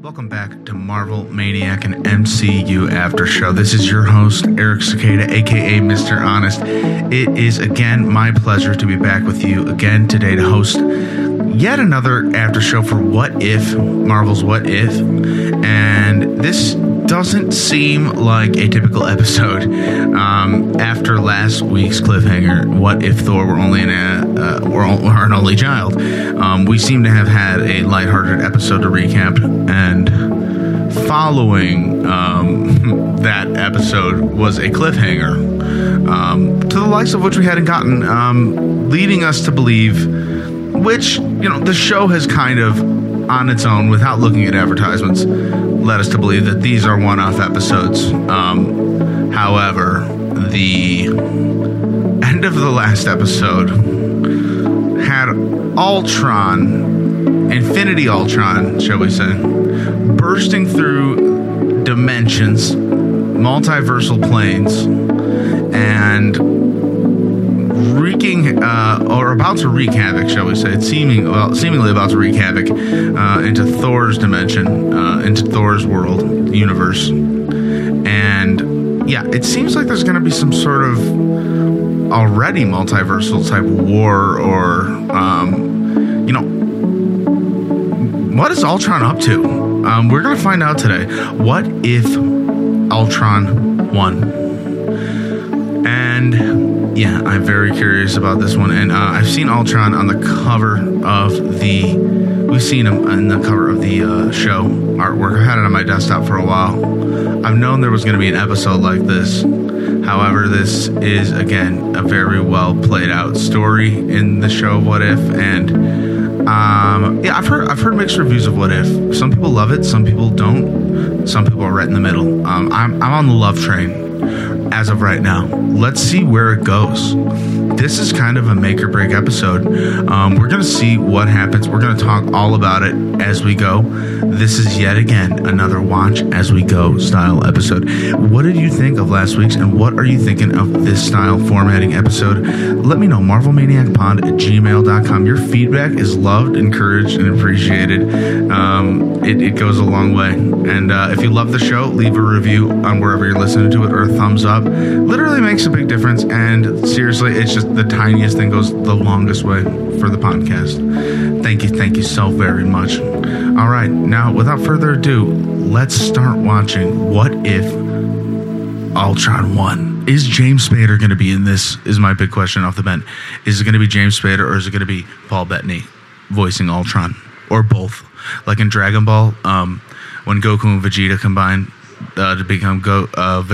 Welcome back to Marvel Maniac and MCU After Show. This is your host, Eric Cicada, aka Mr. Honest. It is again my pleasure to be back with you again today to host yet another after show for What If, Marvel's What If. And this doesn't seem like a typical episode. Um, after last week's cliffhanger, what if Thor were only an uh, were, were an only child? Um, we seem to have had a lighthearted episode to recap, and following um, that episode was a cliffhanger um, to the likes of which we hadn't gotten, um, leading us to believe, which you know, the show has kind of on its own without looking at advertisements led us to believe that these are one-off episodes. Um, however, the end of the last episode had Ultron, Infinity Ultron, shall we say, bursting through dimensions, multiversal planes, and wreaking uh, or about to wreak havoc, shall we say? Seeming well, seemingly about to wreak havoc uh, into Thor's dimension, uh, into Thor's world universe, and yeah, it seems like there's going to be some sort of already multiversal type war, or um, you know, what is Ultron up to? Um, we're going to find out today. What if Ultron won? And yeah, I'm very curious about this one. And uh, I've seen Ultron on the cover of the. We've seen him on the cover of the uh, show artwork. I've had it on my desktop for a while. I've known there was going to be an episode like this. However, this is again a very well played out story in the show What If, and um, yeah, I've heard I've heard mixed reviews of What If. Some people love it, some people don't. Some people are right in the middle. Um, I'm I'm on the love train as of right now. Let's see where it goes. This is kind of a make or break episode. Um, we're going to see what happens. We're going to talk all about it as we go. This is yet again another watch as we go style episode. What did you think of last week's and what are you thinking of this style formatting episode? Let me know. MarvelManiacPod at gmail.com. Your feedback is loved, encouraged, and appreciated. Um, it, it, goes a long way. And uh, if you love the show, leave a review on wherever you're listening to it or a thumbs up. Literally makes a big difference. And seriously, it's just the tiniest thing goes the longest way for the podcast. Thank you, thank you so very much. All right, now without further ado, let's start watching What If Ultron won. Is James Spader going to be in this? Is my big question off the bat. Is it going to be James Spader or is it going to be Paul Bettany voicing Ultron or both? Like in Dragon Ball, um, when Goku and Vegeta combine uh, to become Go uh,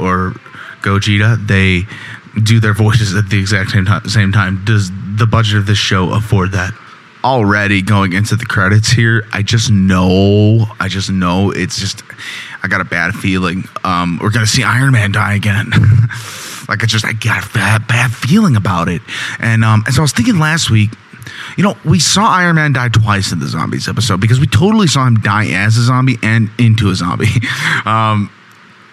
or Gogeta, they do their voices at the exact same time. Same time. Does the budget of this show afford that? Already going into the credits here, I just know, I just know it's just, I got a bad feeling. Um, we're gonna see Iron Man die again. like I just, I got a bad, bad feeling about it. And um, as I was thinking last week, you know, we saw Iron Man die twice in the zombies episode because we totally saw him die as a zombie and into a zombie. Um,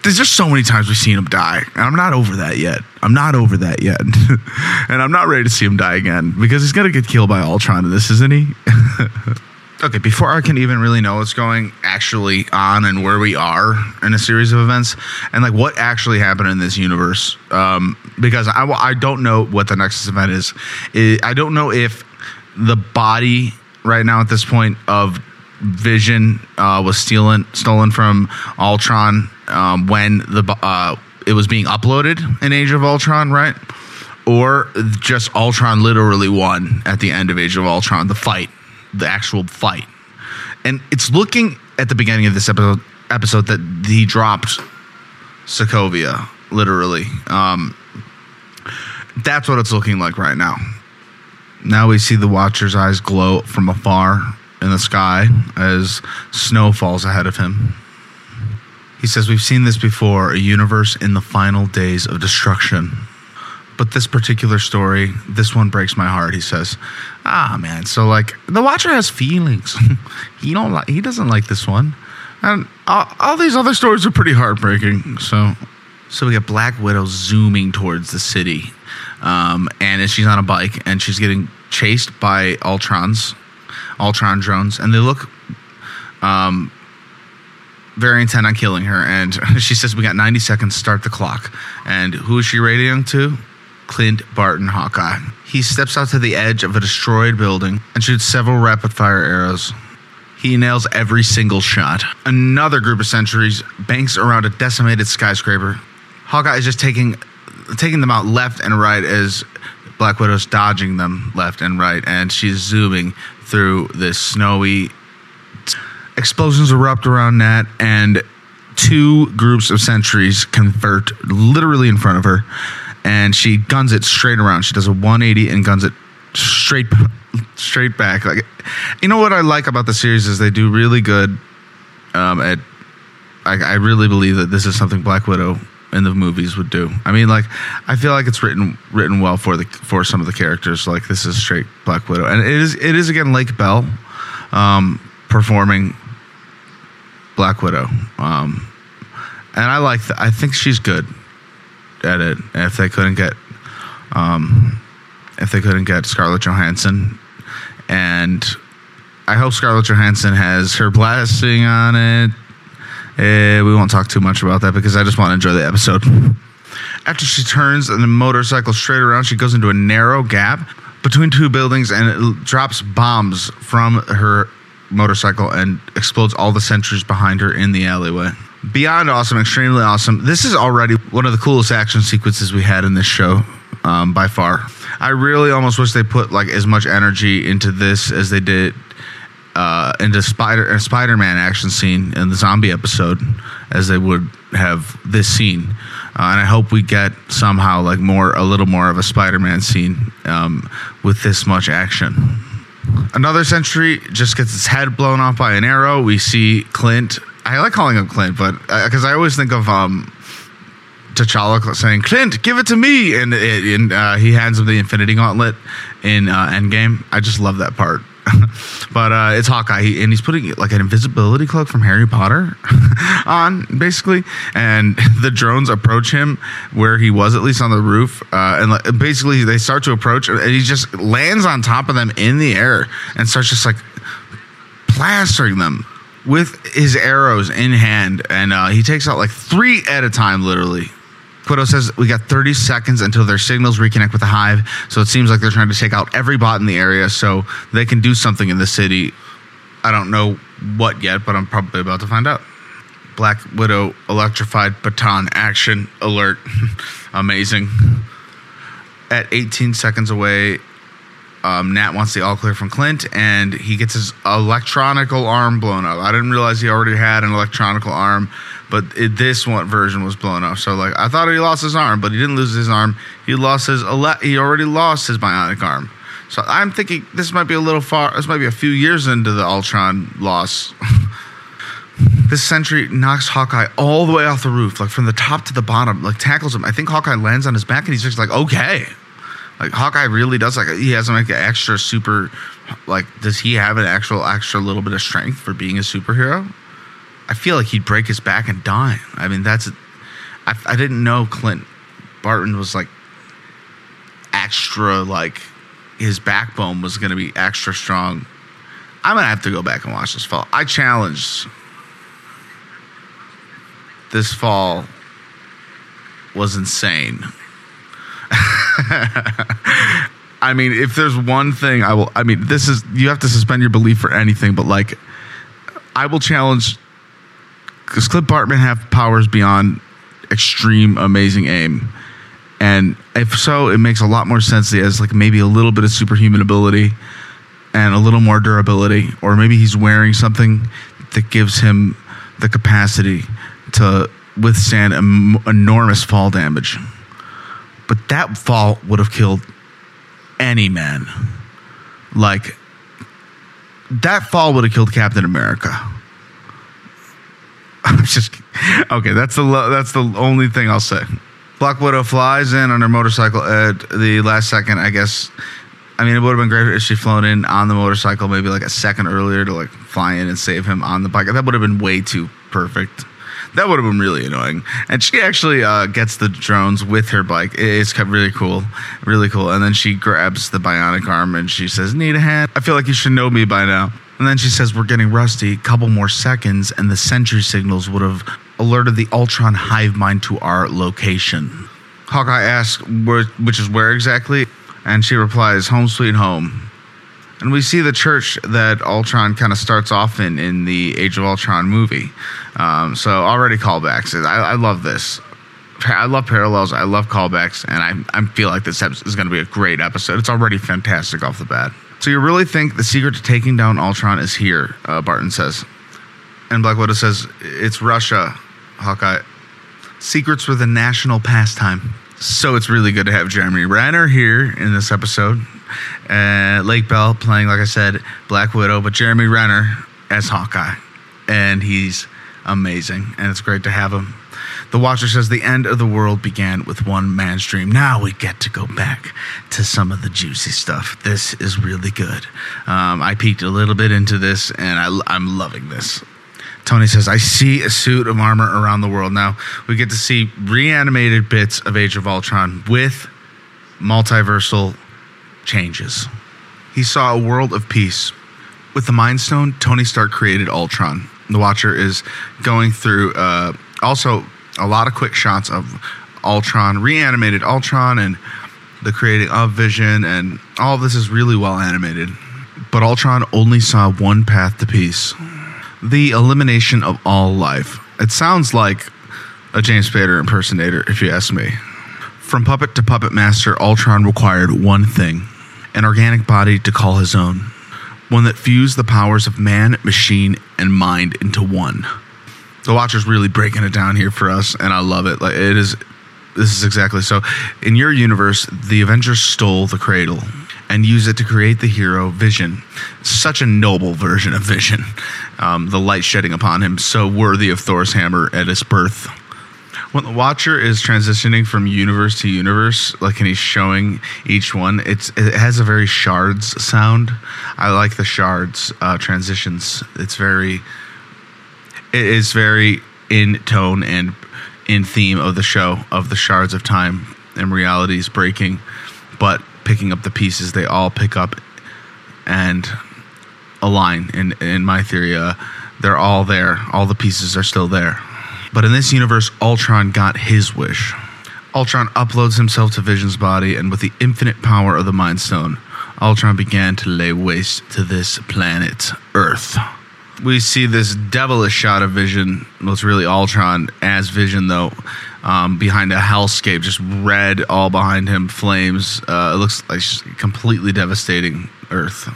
there's just so many times we've seen him die, and I'm not over that yet. I'm not over that yet, and I'm not ready to see him die again because he's gonna get killed by Ultron in this, isn't he? okay, before I can even really know what's going actually on and where we are in a series of events and like what actually happened in this universe, um, because I, I don't know what the Nexus event is. I don't know if the body right now at this point of Vision uh, was stolen stolen from Ultron um, when the uh, it was being uploaded in Age of Ultron, right? Or just Ultron literally won at the end of Age of Ultron, the fight, the actual fight, and it's looking at the beginning of this episode episode that he dropped Sokovia literally. Um, that's what it's looking like right now. Now we see the Watcher's eyes glow from afar in the sky as snow falls ahead of him. He says, We've seen this before a universe in the final days of destruction. But this particular story, this one breaks my heart. He says, "Ah, man. So like, the Watcher has feelings. he don't like. He doesn't like this one, and all, all these other stories are pretty heartbreaking. So, so we get Black Widow zooming towards the city, um, and she's on a bike and she's getting chased by Ultrons, Ultron drones, and they look um, very intent on killing her. And she says, We got 90 seconds, start the clock. And who is she radioing to? Clint Barton Hawkeye. He steps out to the edge of a destroyed building and shoots several rapid fire arrows. He nails every single shot. Another group of sentries banks around a decimated skyscraper. Hawkeye is just taking taking them out left and right as Black Widow's dodging them left and right, and she's zooming through this snowy. Explosions erupt around Nat, and two groups of sentries convert literally in front of her, and she guns it straight around. She does a 180 and guns it straight straight back. Like, you know what I like about the series is they do really good um, at. I, I really believe that this is something Black Widow in the movies would do. I mean, like I feel like it's written written well for the for some of the characters. Like this is straight Black Widow, and it is it is again Lake Bell um, performing Black Widow, um, and I like th- I think she's good at it. And if they couldn't get um, if they couldn't get Scarlett Johansson, and I hope Scarlett Johansson has her blessing on it. Eh, we won't talk too much about that because I just want to enjoy the episode. After she turns and the motorcycle straight around, she goes into a narrow gap between two buildings and it drops bombs from her motorcycle and explodes all the sentries behind her in the alleyway. Beyond awesome, extremely awesome. This is already one of the coolest action sequences we had in this show um, by far. I really almost wish they put like as much energy into this as they did uh, into Spider a Spider-Man action scene in the zombie episode as they would have this scene, uh, and I hope we get somehow like more a little more of a Spider-Man scene um, with this much action. Another sentry just gets its head blown off by an arrow. We see Clint. I like calling him Clint, but because uh, I always think of um, T'Challa saying, "Clint, give it to me," and, and uh, he hands him the Infinity Gauntlet in uh, Endgame. I just love that part. but uh, it's Hawkeye, he, and he's putting like an invisibility cloak from Harry Potter on, basically. And the drones approach him where he was, at least on the roof, uh, and like, basically they start to approach, and he just lands on top of them in the air and starts just like plastering them with his arrows in hand, and uh, he takes out like three at a time, literally. Widow says we got 30 seconds until their signals reconnect with the hive. So it seems like they're trying to take out every bot in the area so they can do something in the city. I don't know what yet, but I'm probably about to find out. Black Widow electrified baton action alert. Amazing. At 18 seconds away, um, Nat wants the all clear from Clint, and he gets his electronical arm blown up. I didn't realize he already had an electronical arm, but it, this one version was blown up. So like, I thought he lost his arm, but he didn't lose his arm. He lost his ele- he already lost his bionic arm. So I'm thinking this might be a little far. This might be a few years into the Ultron loss. this sentry knocks Hawkeye all the way off the roof, like from the top to the bottom, like tackles him. I think Hawkeye lands on his back, and he's just like, okay. Like Hawkeye really does like he has like an extra super like does he have an actual extra little bit of strength for being a superhero? I feel like he'd break his back and die. I mean that's I, I didn't know Clint Barton was like extra like his backbone was going to be extra strong. I'm to have to go back and watch this fall. I challenge this fall was insane. I mean, if there's one thing I will, I mean, this is, you have to suspend your belief for anything, but like, I will challenge, because Clint Barton have powers beyond extreme amazing aim. And if so, it makes a lot more sense he has like maybe a little bit of superhuman ability and a little more durability, or maybe he's wearing something that gives him the capacity to withstand em- enormous fall damage. But that fall would have killed any man. Like, that fall would have killed Captain America. I'm just okay. That's the that's the only thing I'll say. Black Widow flies in on her motorcycle at the last second. I guess. I mean, it would have been great if she flown in on the motorcycle maybe like a second earlier to like fly in and save him on the bike. That would have been way too perfect. That would have been really annoying. And she actually uh, gets the drones with her bike. It's really cool, really cool. And then she grabs the bionic arm and she says, "Need a hand?" I feel like you should know me by now. And then she says, We're getting rusty. A couple more seconds, and the sentry signals would have alerted the Ultron hive mind to our location. Hawkeye asks, which is where exactly? And she replies, Home sweet home. And we see the church that Ultron kind of starts off in in the Age of Ultron movie. Um, so already callbacks. I, I love this. I love parallels. I love callbacks, and I, I feel like this is going to be a great episode. It's already fantastic off the bat. So you really think the secret to taking down Ultron is here? Uh, Barton says, and Black Widow says it's Russia. Hawkeye, secrets were the national pastime. So it's really good to have Jeremy Renner here in this episode. Uh, Lake Bell playing, like I said, Black Widow, but Jeremy Renner as Hawkeye, and he's amazing, and it's great to have him. The Watcher says the end of the world began with one man's dream. Now we get to go back to some of the juicy stuff. This is really good. Um, I peeked a little bit into this, and I, I'm loving this. Tony says, I see a suit of armor around the world. Now, we get to see reanimated bits of Age of Ultron with multiversal changes. He saw a world of peace. With the Mind Stone, Tony Stark created Ultron. The Watcher is going through uh, also a lot of quick shots of Ultron, reanimated Ultron, and the creating of Vision, and all of this is really well animated. But Ultron only saw one path to peace the elimination of all life. It sounds like a James Spader impersonator, if you ask me. From puppet to puppet master, Ultron required one thing an organic body to call his own, one that fused the powers of man, machine, and mind into one. The Watcher's really breaking it down here for us, and I love it. Like it is, this is exactly so. In your universe, the Avengers stole the cradle and used it to create the hero Vision. Such a noble version of Vision. Um, the light shedding upon him, so worthy of Thor's hammer at his birth when the watcher is transitioning from universe to universe like and he's showing each one it's it has a very shards sound. I like the shards uh, transitions. It's very it is very in tone and in theme of the show of the shards of time and realities breaking but picking up the pieces they all pick up and align. In in my theory uh, they're all there. All the pieces are still there but in this universe ultron got his wish ultron uploads himself to vision's body and with the infinite power of the mind stone ultron began to lay waste to this planet earth we see this devilish shot of Vision. Well, it's really Ultron as Vision, though, um, behind a hellscape, just red all behind him, flames. Uh, it looks like just completely devastating Earth.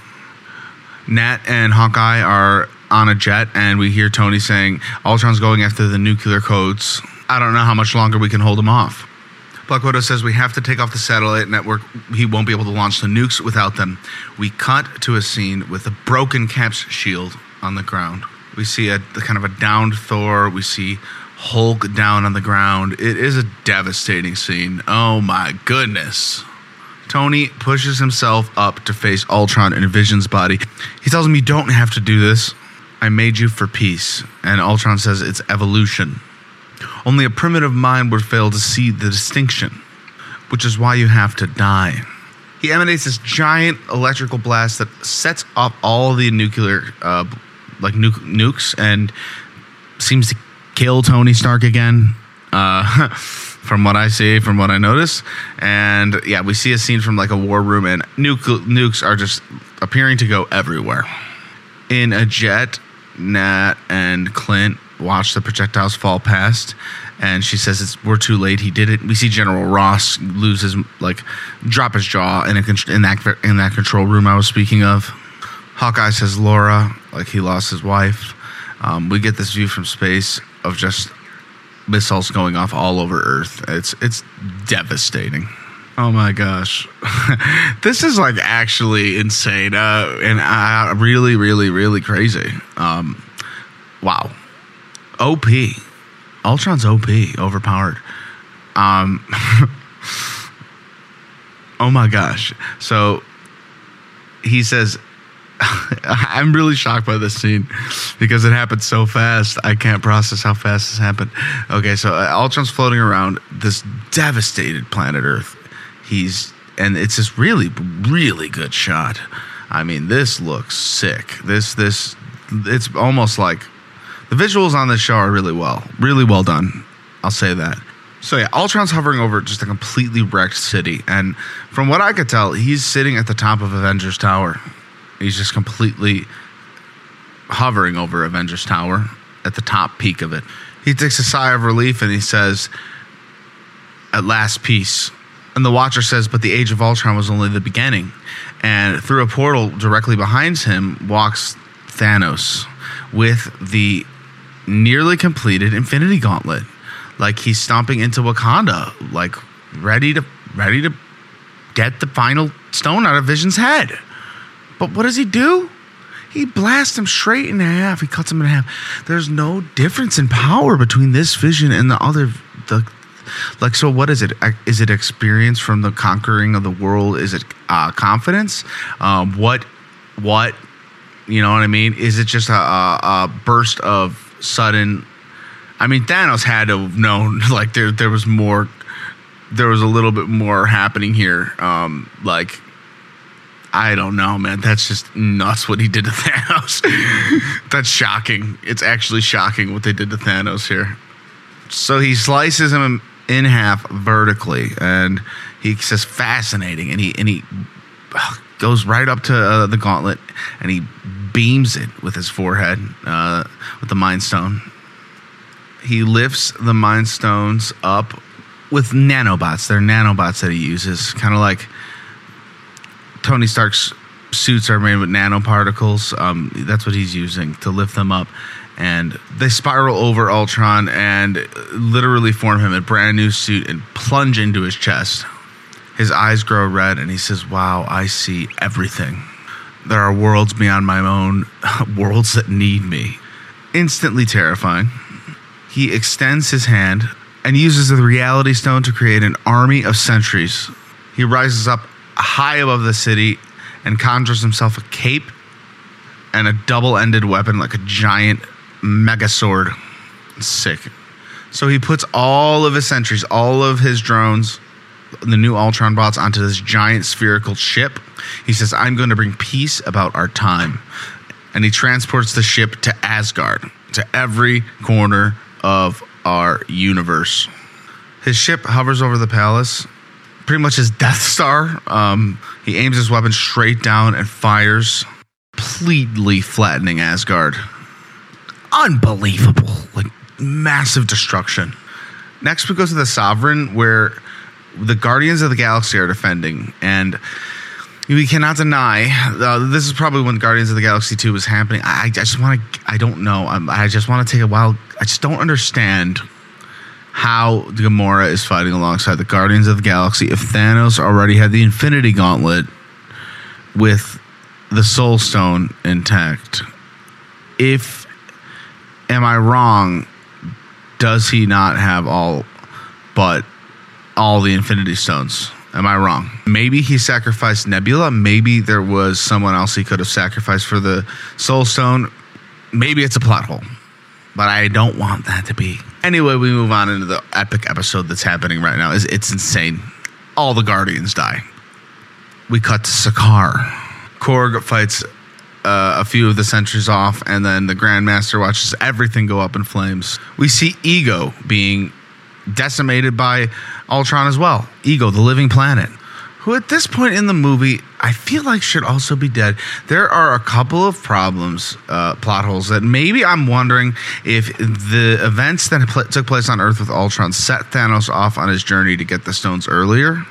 Nat and Hawkeye are on a jet, and we hear Tony saying, Ultron's going after the nuclear codes. I don't know how much longer we can hold him off. Black Widow says we have to take off the satellite network. He won't be able to launch the nukes without them. We cut to a scene with a broken Cap's shield on the ground. We see a kind of a downed Thor. We see Hulk down on the ground. It is a devastating scene. Oh my goodness. Tony pushes himself up to face Ultron in Vision's body. He tells him, You don't have to do this. I made you for peace. And Ultron says it's evolution. Only a primitive mind would fail to see the distinction, which is why you have to die. He emanates this giant electrical blast that sets off all the nuclear uh, like nuke, nukes and seems to kill Tony Stark again. Uh, from what I see, from what I notice, and yeah, we see a scene from like a war room, and nuke, nukes are just appearing to go everywhere. In a jet, Nat and Clint watch the projectiles fall past, and she says it's we're too late. He did it. We see General Ross lose his like drop his jaw in a in that in that control room I was speaking of. Hawkeye says Laura, like he lost his wife. Um, we get this view from space of just missiles going off all over Earth. It's it's devastating. Oh my gosh, this is like actually insane, uh, and uh, really, really, really crazy. Um, wow, OP, Ultron's OP, overpowered. Um, oh my gosh, so he says I'm really shocked by this scene because it happened so fast. I can't process how fast this happened. Okay, so uh, Ultron's floating around this devastated planet Earth. He's and it's this really, really good shot. I mean, this looks sick. This this it's almost like the visuals on this show are really well, really well done. I'll say that. So yeah, Ultron's hovering over just a completely wrecked city, and from what I could tell, he's sitting at the top of Avengers Tower. He's just completely hovering over Avengers Tower at the top peak of it. He takes a sigh of relief and he says, "At last, peace." And the Watcher says, "But the Age of Ultron was only the beginning." And through a portal directly behind him walks Thanos with the nearly completed Infinity Gauntlet. Like he's stomping into Wakanda, like ready to ready to get the final stone out of Vision's head. But what does he do? He blasts him straight in half. He cuts him in half. There's no difference in power between this Vision and the other. The like, so what is it? Is it experience from the conquering of the world? Is it uh, confidence? Um, what what you know what I mean? Is it just a, a, burst of sudden? I mean, Thanos had to have known like there there was more, there was a little bit more happening here. Um, like I don't know, man. That's just nuts what he did to Thanos. That's shocking. It's actually shocking what they did to Thanos here. So he slices him in half vertically, and he says fascinating, and he and he goes right up to uh, the gauntlet, and he beams it with his forehead uh, with the Mind Stone. He lifts the Mind Stones up with nanobots. They're nanobots that he uses, kind of like Tony Stark's suits are made with nanoparticles. Um, that's what he's using to lift them up. And they spiral over Ultron and literally form him a brand new suit and plunge into his chest. His eyes grow red and he says, Wow, I see everything. There are worlds beyond my own, worlds that need me. Instantly terrifying. He extends his hand and uses the reality stone to create an army of sentries. He rises up high above the city and conjures himself a cape and a double ended weapon like a giant mega sword. Sick. So he puts all of his sentries, all of his drones, the new Ultron bots onto this giant spherical ship. He says, I'm going to bring peace about our time. And he transports the ship to Asgard, to every corner of our universe. His ship hovers over the palace, pretty much his Death Star. Um, he aims his weapon straight down and fires, completely flattening Asgard. Unbelievable. Like massive destruction. Next, we go to the Sovereign, where the Guardians of the Galaxy are defending, and we cannot deny uh, this is probably when Guardians of the Galaxy 2 was happening. I, I just want to, I don't know. I'm, I just want to take a while. I just don't understand how Gamora is fighting alongside the Guardians of the Galaxy if Thanos already had the Infinity Gauntlet with the Soul Stone intact. If, am I wrong? Does he not have all but all the Infinity Stones? Am I wrong? Maybe he sacrificed Nebula. Maybe there was someone else he could have sacrificed for the Soul Stone. Maybe it's a plot hole, but I don't want that to be. Anyway, we move on into the epic episode that's happening right now. It's, it's insane. All the Guardians die. We cut to Sakaar. Korg fights uh, a few of the sentries off, and then the Grandmaster watches everything go up in flames. We see Ego being decimated by Ultron as well. Ego, the living planet, who at this point in the movie, I feel like should also be dead. There are a couple of problems, uh, plot holes that maybe I'm wondering if the events that pl- took place on Earth with Ultron set Thanos off on his journey to get the stones earlier.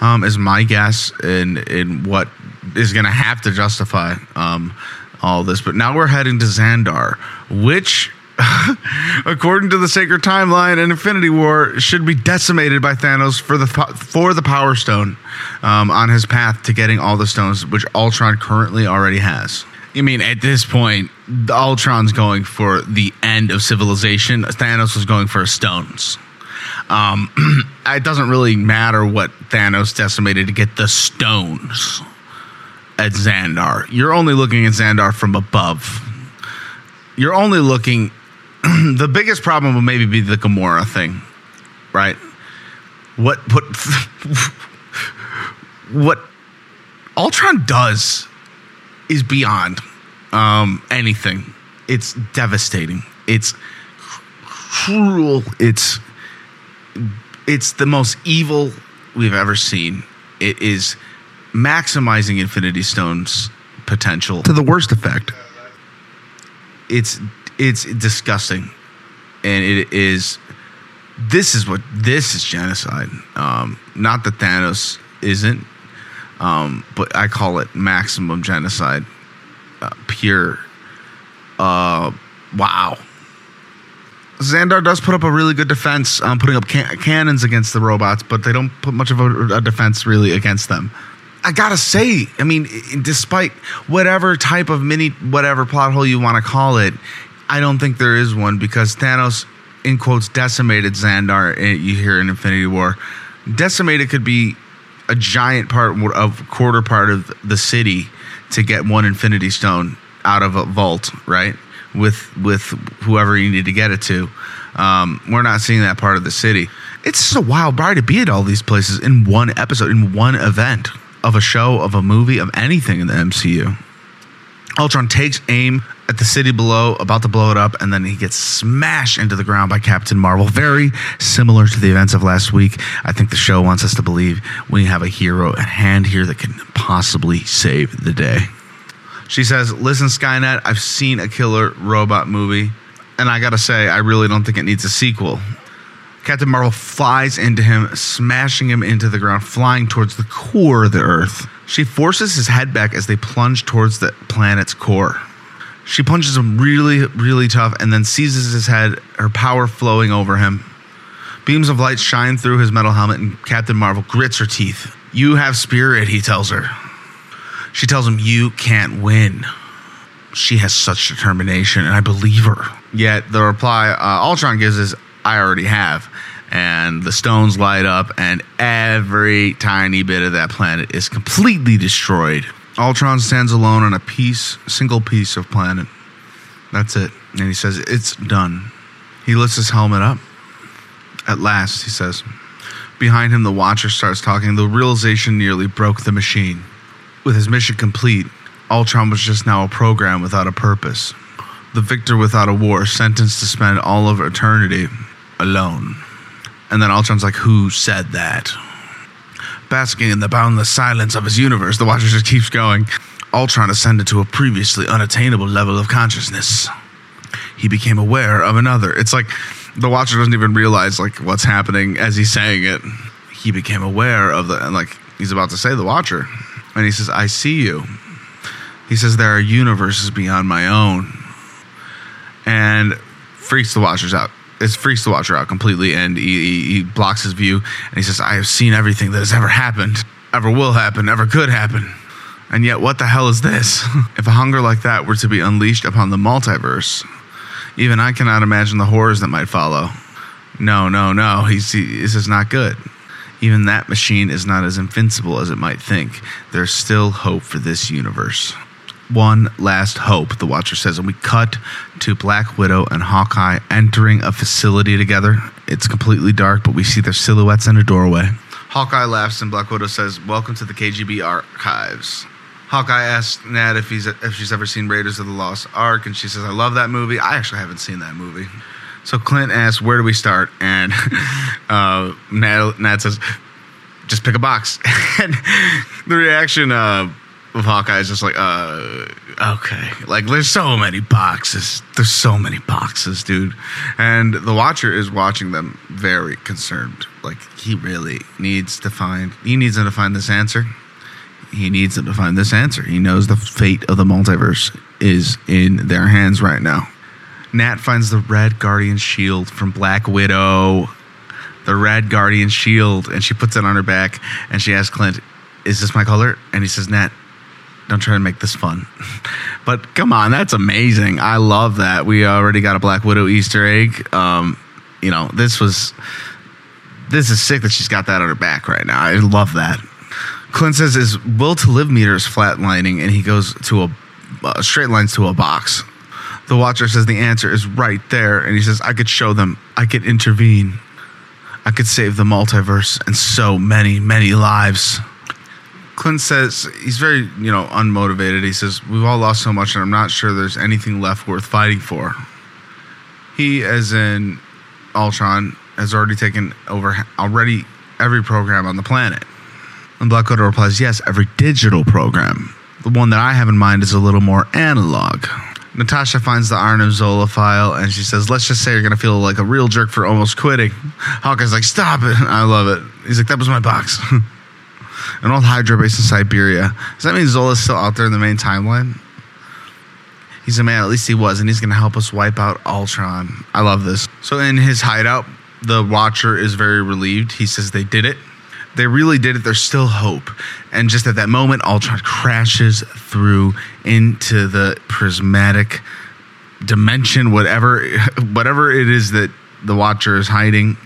Um, is my guess in in what is going to have to justify um, all this. But now we're heading to Xandar, which according to the sacred timeline and Infinity War, should be decimated by Thanos for the for the Power Stone um, on his path to getting all the stones, which Ultron currently already has. I mean, at this point, Ultron's going for the end of civilization. Thanos was going for stones. Um, it doesn't really matter what Thanos decimated to get the stones at Xandar. You're only looking at Xandar from above. You're only looking the biggest problem will maybe be the Gamora thing, right? What what what Ultron does is beyond um, anything. It's devastating. It's cruel. It's it's the most evil we've ever seen. It is maximizing Infinity Stone's potential to the worst effect. It's it's disgusting, and it is. This is what this is genocide. Um, not that Thanos isn't, um, but I call it maximum genocide. Uh, pure. Uh, wow. Xandar does put up a really good defense, um, putting up can- cannons against the robots, but they don't put much of a, a defense really against them. I gotta say, I mean, despite whatever type of mini, whatever plot hole you want to call it, I don't think there is one because Thanos, in quotes, decimated Xandar. eh, You hear in Infinity War, decimated could be a giant part of quarter part of the city to get one Infinity Stone out of a vault, right? With with whoever you need to get it to. Um, we're not seeing that part of the city. It's just a wild ride to be at all these places in one episode, in one event of a show, of a movie, of anything in the MCU. Ultron takes aim at the city below, about to blow it up, and then he gets smashed into the ground by Captain Marvel. Very similar to the events of last week. I think the show wants us to believe we have a hero at hand here that can possibly save the day. She says, Listen, Skynet, I've seen a killer robot movie, and I gotta say, I really don't think it needs a sequel. Captain Marvel flies into him, smashing him into the ground, flying towards the core of the Earth. She forces his head back as they plunge towards the planet's core. She punches him really, really tough and then seizes his head, her power flowing over him. Beams of light shine through his metal helmet, and Captain Marvel grits her teeth. You have spirit, he tells her. She tells him, You can't win. She has such determination, and I believe her. Yet the reply uh, Ultron gives is, I already have. And the stones light up, and every tiny bit of that planet is completely destroyed. Ultron stands alone on a piece, single piece of planet. That's it. And he says, It's done. He lifts his helmet up. At last, he says. Behind him, the Watcher starts talking. The realization nearly broke the machine. With his mission complete, Ultron was just now a program without a purpose. The victor without a war, sentenced to spend all of eternity alone. And then Ultron's like, Who said that? Basking in the boundless silence of his universe, the Watcher just keeps going. Ultron ascended to a previously unattainable level of consciousness. He became aware of another. It's like the Watcher doesn't even realize like what's happening as he's saying it. He became aware of the and like he's about to say the Watcher, and he says, "I see you." He says, "There are universes beyond my own," and freaks the Watchers out. It freaks the Watcher out completely, and he, he, blocks his view. And he says, "I have seen everything that has ever happened, ever will happen, ever could happen." And yet, what the hell is this? if a hunger like that were to be unleashed upon the multiverse, even I cannot imagine the horrors that might follow. No, no, no. He's, he, this is not good. Even that machine is not as invincible as it might think. There's still hope for this universe. One last hope, the Watcher says, and we cut to Black Widow and Hawkeye entering a facility together. It's completely dark, but we see their silhouettes in a doorway. Hawkeye laughs, and Black Widow says, "Welcome to the KGB archives." Hawkeye asks Nat if he's if she's ever seen Raiders of the Lost Ark, and she says, "I love that movie. I actually haven't seen that movie." So Clint asks, "Where do we start?" And uh, Nat, Nat says, "Just pick a box." and the reaction uh, of Hawkeye is just like, uh, "Okay." Like, there's so many boxes. There's so many boxes, dude. And the Watcher is watching them, very concerned. Like, he really needs to find. He needs them to find this answer he needs them to find this answer. He knows the fate of the multiverse is in their hands right now. Nat finds the red guardian shield from Black Widow. The red guardian shield, and she puts it on her back, and she asks Clint, "Is this my color?" And he says, "Nat, don't try to make this fun." but come on, that's amazing. I love that. We already got a Black Widow Easter egg. Um, you know, this was this is sick that she's got that on her back right now. I love that. Clint says his will to live meter is flatlining, and he goes to a uh, straight lines to a box. The Watcher says the answer is right there, and he says, "I could show them. I could intervene. I could save the multiverse and so many, many lives." Clint says he's very, you know, unmotivated. He says, We've all lost so much, and I'm not sure there's anything left worth fighting for. He, as in Ultron, has already taken over already every program on the planet. And Black Widow replies, Yes, every digital program. The one that I have in mind is a little more analog. Natasha finds the Arnim Zola file and she says, Let's just say you're going to feel like a real jerk for almost quitting. Hawkeye's like, Stop it. I love it. He's like, That was my box. An old Hydra base in Siberia. Does that mean Zola's still out there in the main timeline? He's a man, at least he was, and he's going to help us wipe out Ultron. I love this. So, in his hideout, the Watcher is very relieved. He says they did it. They really did it. There's still hope. And just at that moment, Ultron crashes through into the prismatic dimension, whatever, whatever it is that the Watcher is hiding,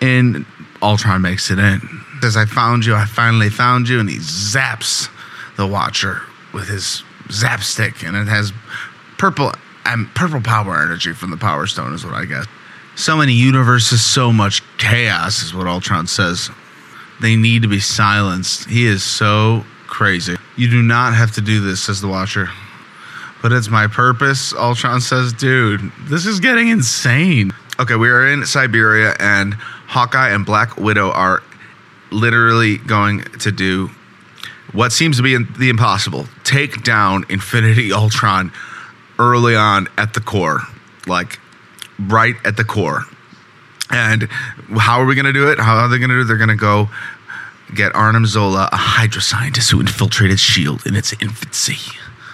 and Ultron makes it in. Says, "I found you. I finally found you," and he zaps the Watcher with his zap stick, and it has purple and purple power energy from the Power Stone, is what I guess. So many universes, so much chaos, is what Ultron says. They need to be silenced. He is so crazy. You do not have to do this, says the Watcher. But it's my purpose, Ultron says, dude, this is getting insane. Okay, we are in Siberia, and Hawkeye and Black Widow are literally going to do what seems to be the impossible take down Infinity Ultron early on at the core. Like, right at the core. And how are we going to do it? How are they going to do it? They're going to go get Arnim Zola, a Hydra scientist who infiltrated S.H.I.E.L.D. in its infancy.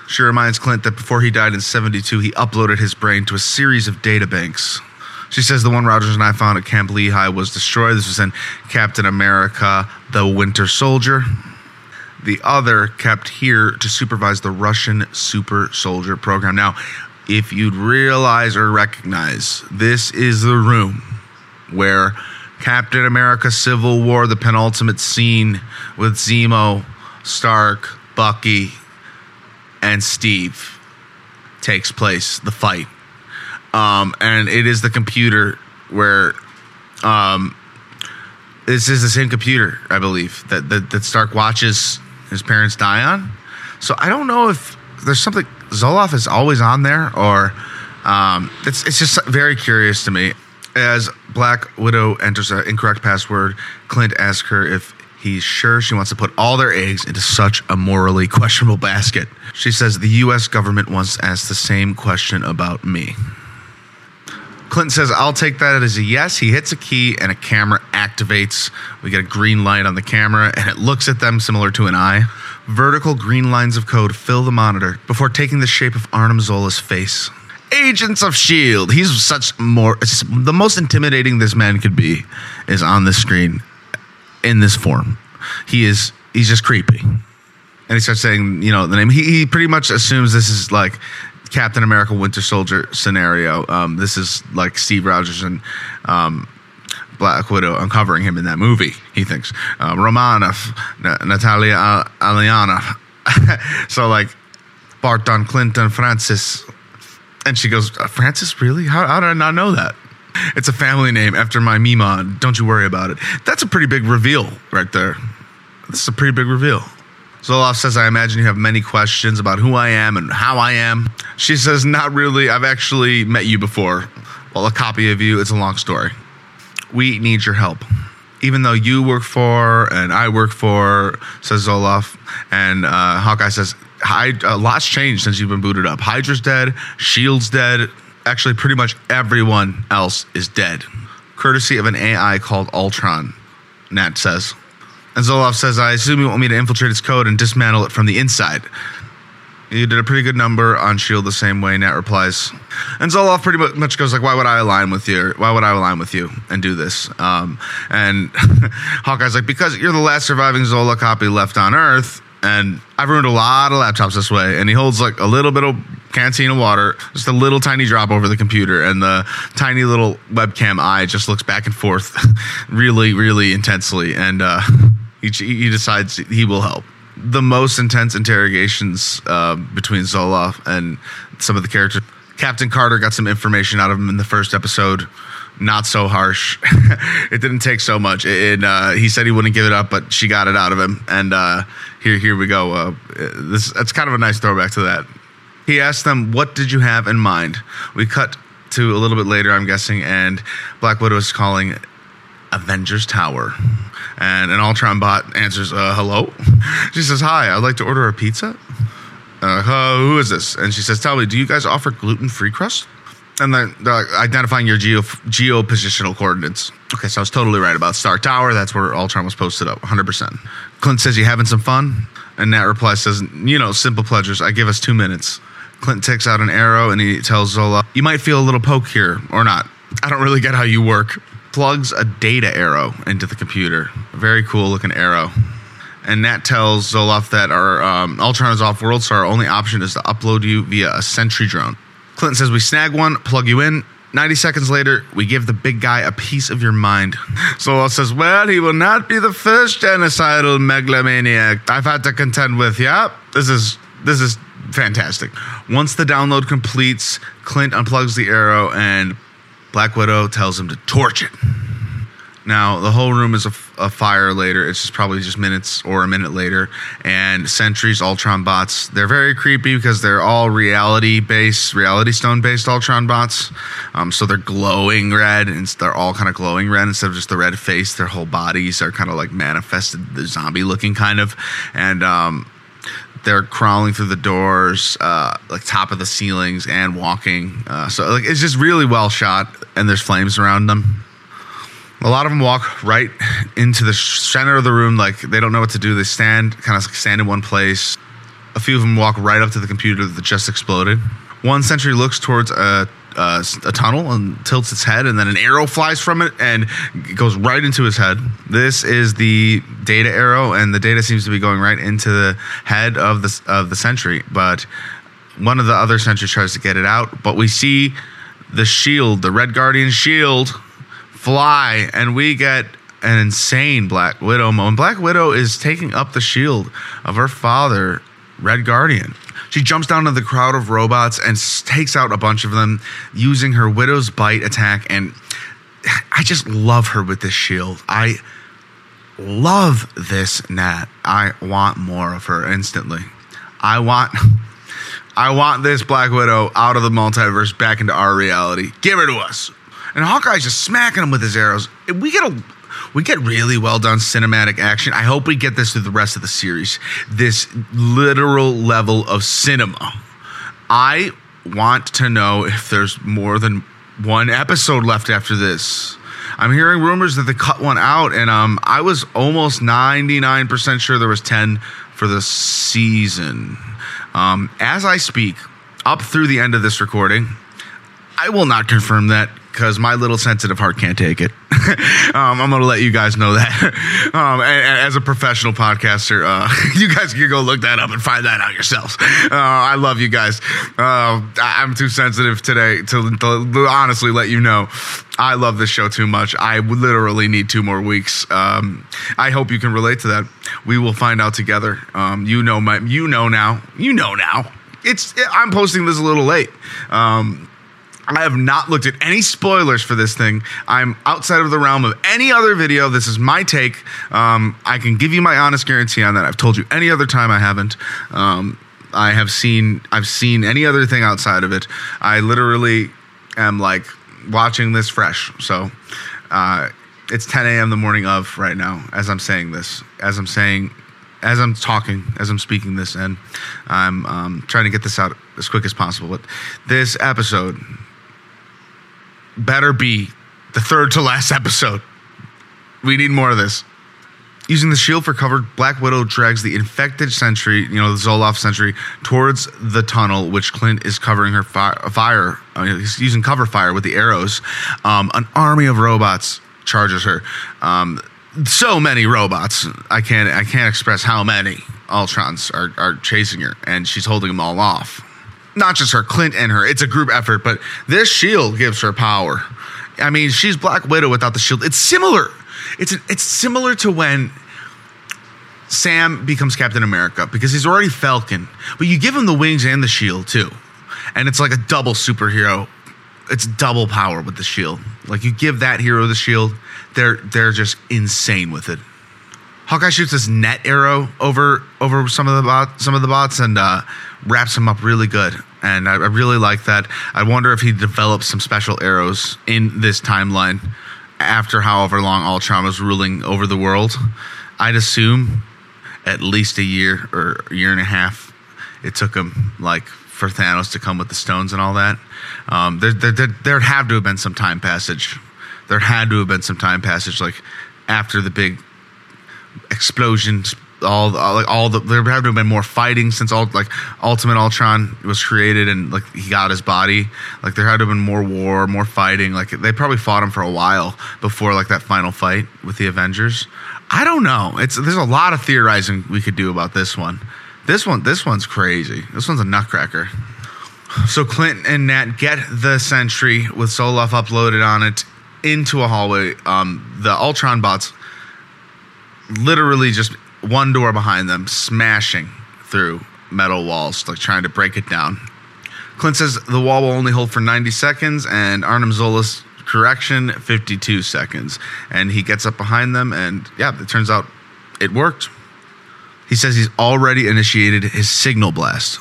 She reminds Clint that before he died in 72, he uploaded his brain to a series of databanks. She says the one Rogers and I found at Camp Lehigh was destroyed. This was in Captain America, the Winter Soldier. The other kept here to supervise the Russian super soldier program. Now, if you'd realize or recognize, this is the room where Captain America Civil War, the penultimate scene with Zemo, Stark, Bucky, and Steve takes place, the fight. Um, and it is the computer where um, this is the same computer, I believe, that, that, that Stark watches his parents die on. So I don't know if there's something Zoloff is always on there, or um, it's it's just very curious to me. As Black Widow enters an incorrect password, Clint asks her if he's sure she wants to put all their eggs into such a morally questionable basket. She says the U.S. government once asked the same question about me. Clinton says, I'll take that as a yes. He hits a key and a camera activates. We get a green light on the camera and it looks at them similar to an eye. Vertical green lines of code fill the monitor before taking the shape of Arnim Zola's face. Agents of S.H.I.E.L.D. He's such more. The most intimidating this man could be is on the screen in this form. He is. He's just creepy. And he starts saying, you know, the name. He, he pretty much assumes this is like Captain America Winter Soldier scenario. Um, this is like Steve Rogers and um, Black Widow uncovering him in that movie. He thinks uh, Romanov, N- Natalia uh, Aliana. so like Barton Clinton Francis, and she goes, uh, Francis, really? How, how did I not know that? It's a family name after my Mima. Don't you worry about it. That's a pretty big reveal right there. This is a pretty big reveal. Zoloff says, I imagine you have many questions about who I am and how I am. She says, Not really. I've actually met you before. Well, a copy of you, it's a long story. We need your help. Even though you work for and I work for, says Zoloff. And uh, Hawkeye says, a lot's changed since you've been booted up. Hydra's dead, Shield's dead. Actually, pretty much everyone else is dead. Courtesy of an AI called Ultron, Nat says. And Zoloff says, I assume you want me to infiltrate its code and dismantle it from the inside. You did a pretty good number on Shield the same way. Nat replies, and Zoloff pretty much goes like, "Why would I align with you? Why would I align with you and do this?" Um, and Hawkeye's like, "Because you're the last surviving Zola copy left on Earth, and I've ruined a lot of laptops this way." And he holds like a little bit of canteen of water, just a little tiny drop over the computer, and the tiny little webcam eye just looks back and forth, really, really intensely, and. Uh, he, he decides he will help. The most intense interrogations uh, between Zoloff and some of the characters Captain Carter got some information out of him in the first episode. Not so harsh. it didn't take so much. It, uh, he said he wouldn't give it up, but she got it out of him. And uh, here, here we go. Uh, this that's kind of a nice throwback to that. He asked them, "What did you have in mind?" We cut to a little bit later, I'm guessing, and Black Widow is calling Avengers Tower. And an Ultron bot answers, uh, hello? She says, hi, I'd like to order a pizza. Uh, uh, who is this? And she says, tell me, do you guys offer gluten-free crust? And like, identifying your geo, geo-positional coordinates. Okay, so I was totally right about Stark Tower. That's where Ultron was posted up, 100%. Clint says, you having some fun? And Nat replies, says, you know, simple pleasures. I give us two minutes. Clint takes out an arrow and he tells Zola, You might feel a little poke here or not. I don't really get how you work. Plugs a data arrow into the computer. Very cool looking arrow. And Nat tells Zoloff that our um, Ultron is off world, so our only option is to upload you via a sentry drone. Clinton says we snag one, plug you in. 90 seconds later, we give the big guy a piece of your mind. Zoloff says, Well, he will not be the first genocidal megalomaniac I've had to contend with. Yeah, this is this is fantastic. Once the download completes, Clint unplugs the arrow and Black Widow tells him to torch it. Now, the whole room is a, a, fire later. It's just probably just minutes or a minute later. And Sentries, Ultron bots, they're very creepy because they're all reality based, reality stone based Ultron bots. Um, so they're glowing red and they're all kind of glowing red instead of just the red face. Their whole bodies are kind of like manifested, the zombie looking kind of. And, um, they're crawling through the doors, uh, like top of the ceilings, and walking. Uh, so like it's just really well shot, and there's flames around them. A lot of them walk right into the center of the room, like they don't know what to do. They stand, kind of stand in one place. A few of them walk right up to the computer that just exploded. One sentry looks towards a uh, a tunnel and tilts its head, and then an arrow flies from it and goes right into his head. This is the data arrow, and the data seems to be going right into the head of the of the sentry. But one of the other sentries tries to get it out, but we see the shield, the Red Guardian shield, fly, and we get an insane Black Widow moment. Black Widow is taking up the shield of her father, Red Guardian. She jumps down to the crowd of robots and takes out a bunch of them using her Widow's Bite attack. And I just love her with this shield. I love this Nat. I want more of her instantly. I want. I want this Black Widow out of the multiverse back into our reality. Give her to us. And Hawkeye's just smacking him with his arrows. We get a we get really well done cinematic action. I hope we get this through the rest of the series. This literal level of cinema. I want to know if there's more than one episode left after this. I'm hearing rumors that they cut one out, and um, I was almost 99% sure there was 10 for the season. Um, as I speak, up through the end of this recording, I will not confirm that because my little sensitive heart can't take it. um, I'm going to let you guys know that. um, and, and as a professional podcaster, uh, you guys can go look that up and find that out yourselves. Uh, I love you guys. Uh, I'm too sensitive today to, to, honestly let you know. I love this show too much. I literally need two more weeks. Um, I hope you can relate to that. We will find out together. Um, you know my, you know now, you know now. It's I'm posting this a little late. Um, I have not looked at any spoilers for this thing. I'm outside of the realm of any other video. This is my take. Um, I can give you my honest guarantee on that. I've told you any other time I haven't. Um, I have seen I've seen any other thing outside of it. I literally am like watching this fresh. So uh, it's 10 a.m. the morning of right now as I'm saying this. As I'm saying as I'm talking, as I'm speaking this, and I'm um, trying to get this out as quick as possible. But this episode better be the third to last episode. We need more of this. Using the shield for cover, Black Widow drags the infected sentry, you know, the Zoloff sentry, towards the tunnel, which Clint is covering her fi- fire. Uh, he's using cover fire with the arrows. Um, an army of robots charges her. Um, so many robots. I can't. I can't express how many Ultrons are, are chasing her, and she's holding them all off not just her, Clint and her. It's a group effort, but this shield gives her power. I mean, she's Black Widow without the shield. It's similar. It's it's similar to when Sam becomes Captain America because he's already Falcon, but you give him the wings and the shield too. and it's like a double superhero. It's double power with the shield. Like you give that hero the shield, they're they're just insane with it. Hawkeye shoots this net arrow over over some of the bot, some of the bots and uh, wraps them up really good. And I, I really like that. I wonder if he develops some special arrows in this timeline after however long Ultron was ruling over the world. I'd assume at least a year or a year and a half. It took him like for Thanos to come with the stones and all that. Um, there, there, there, there'd have to have been some time passage. There had to have been some time passage, like after the big explosions. All, all like all the there had to have been more fighting since all like Ultimate Ultron was created and like he got his body. Like there had to have been more war, more fighting. Like they probably fought him for a while before like that final fight with the Avengers. I don't know. It's there's a lot of theorizing we could do about this one. This one, this one's crazy. This one's a nutcracker. So Clint and Nat get the Sentry with Zoloff uploaded on it into a hallway. Um, the Ultron bots literally just one door behind them, smashing through metal walls, like trying to break it down. Clint says the wall will only hold for 90 seconds, and Arnim Zola's correction 52 seconds. And he gets up behind them, and yeah, it turns out it worked. He says he's already initiated his signal blast.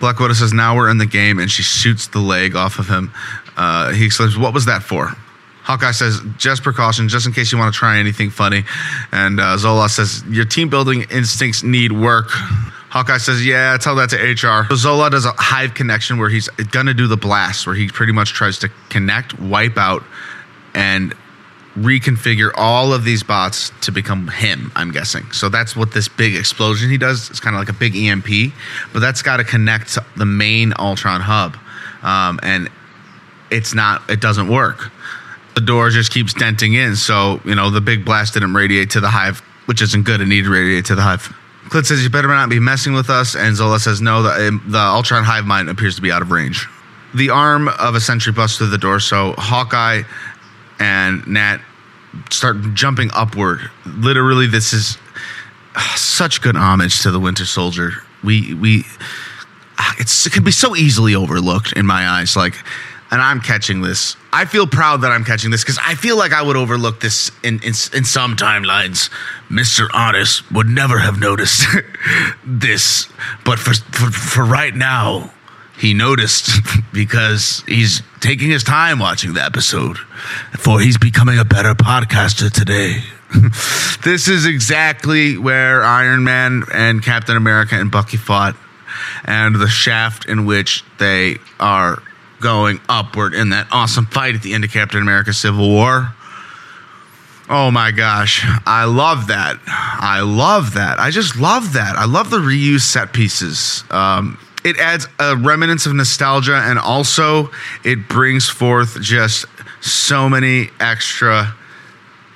Black Widow says now we're in the game, and she shoots the leg off of him. Uh, he exclaims, "What was that for?" Hawkeye says, just precaution, just in case you want to try anything funny. And uh, Zola says, your team building instincts need work. Hawkeye says, yeah, tell that to HR. So Zola does a hive connection where he's going to do the blast, where he pretty much tries to connect, wipe out, and reconfigure all of these bots to become him, I'm guessing. So that's what this big explosion he does. It's kind of like a big EMP, but that's got to connect the main Ultron hub. Um, and it's not, it doesn't work the door just keeps denting in. So, you know, the big blast didn't radiate to the hive, which isn't good. It needed to radiate to the hive. Clint says, You better not be messing with us. And Zola says, No, the, um, the Ultron hive mind appears to be out of range. The arm of a sentry busts through the door. So Hawkeye and Nat start jumping upward. Literally, this is uh, such good homage to the Winter Soldier. We, we, uh, it's, it can be so easily overlooked in my eyes. Like, and I'm catching this. I feel proud that I'm catching this because I feel like I would overlook this in, in, in some timelines. Mr. Honest would never have noticed this, but for, for, for right now, he noticed because he's taking his time watching the episode, for he's becoming a better podcaster today. this is exactly where Iron Man and Captain America and Bucky fought, and the shaft in which they are going upward in that awesome fight at the end of Captain America Civil War. Oh my gosh. I love that. I love that. I just love that. I love the reuse set pieces. Um, it adds a remnants of nostalgia and also it brings forth just so many extra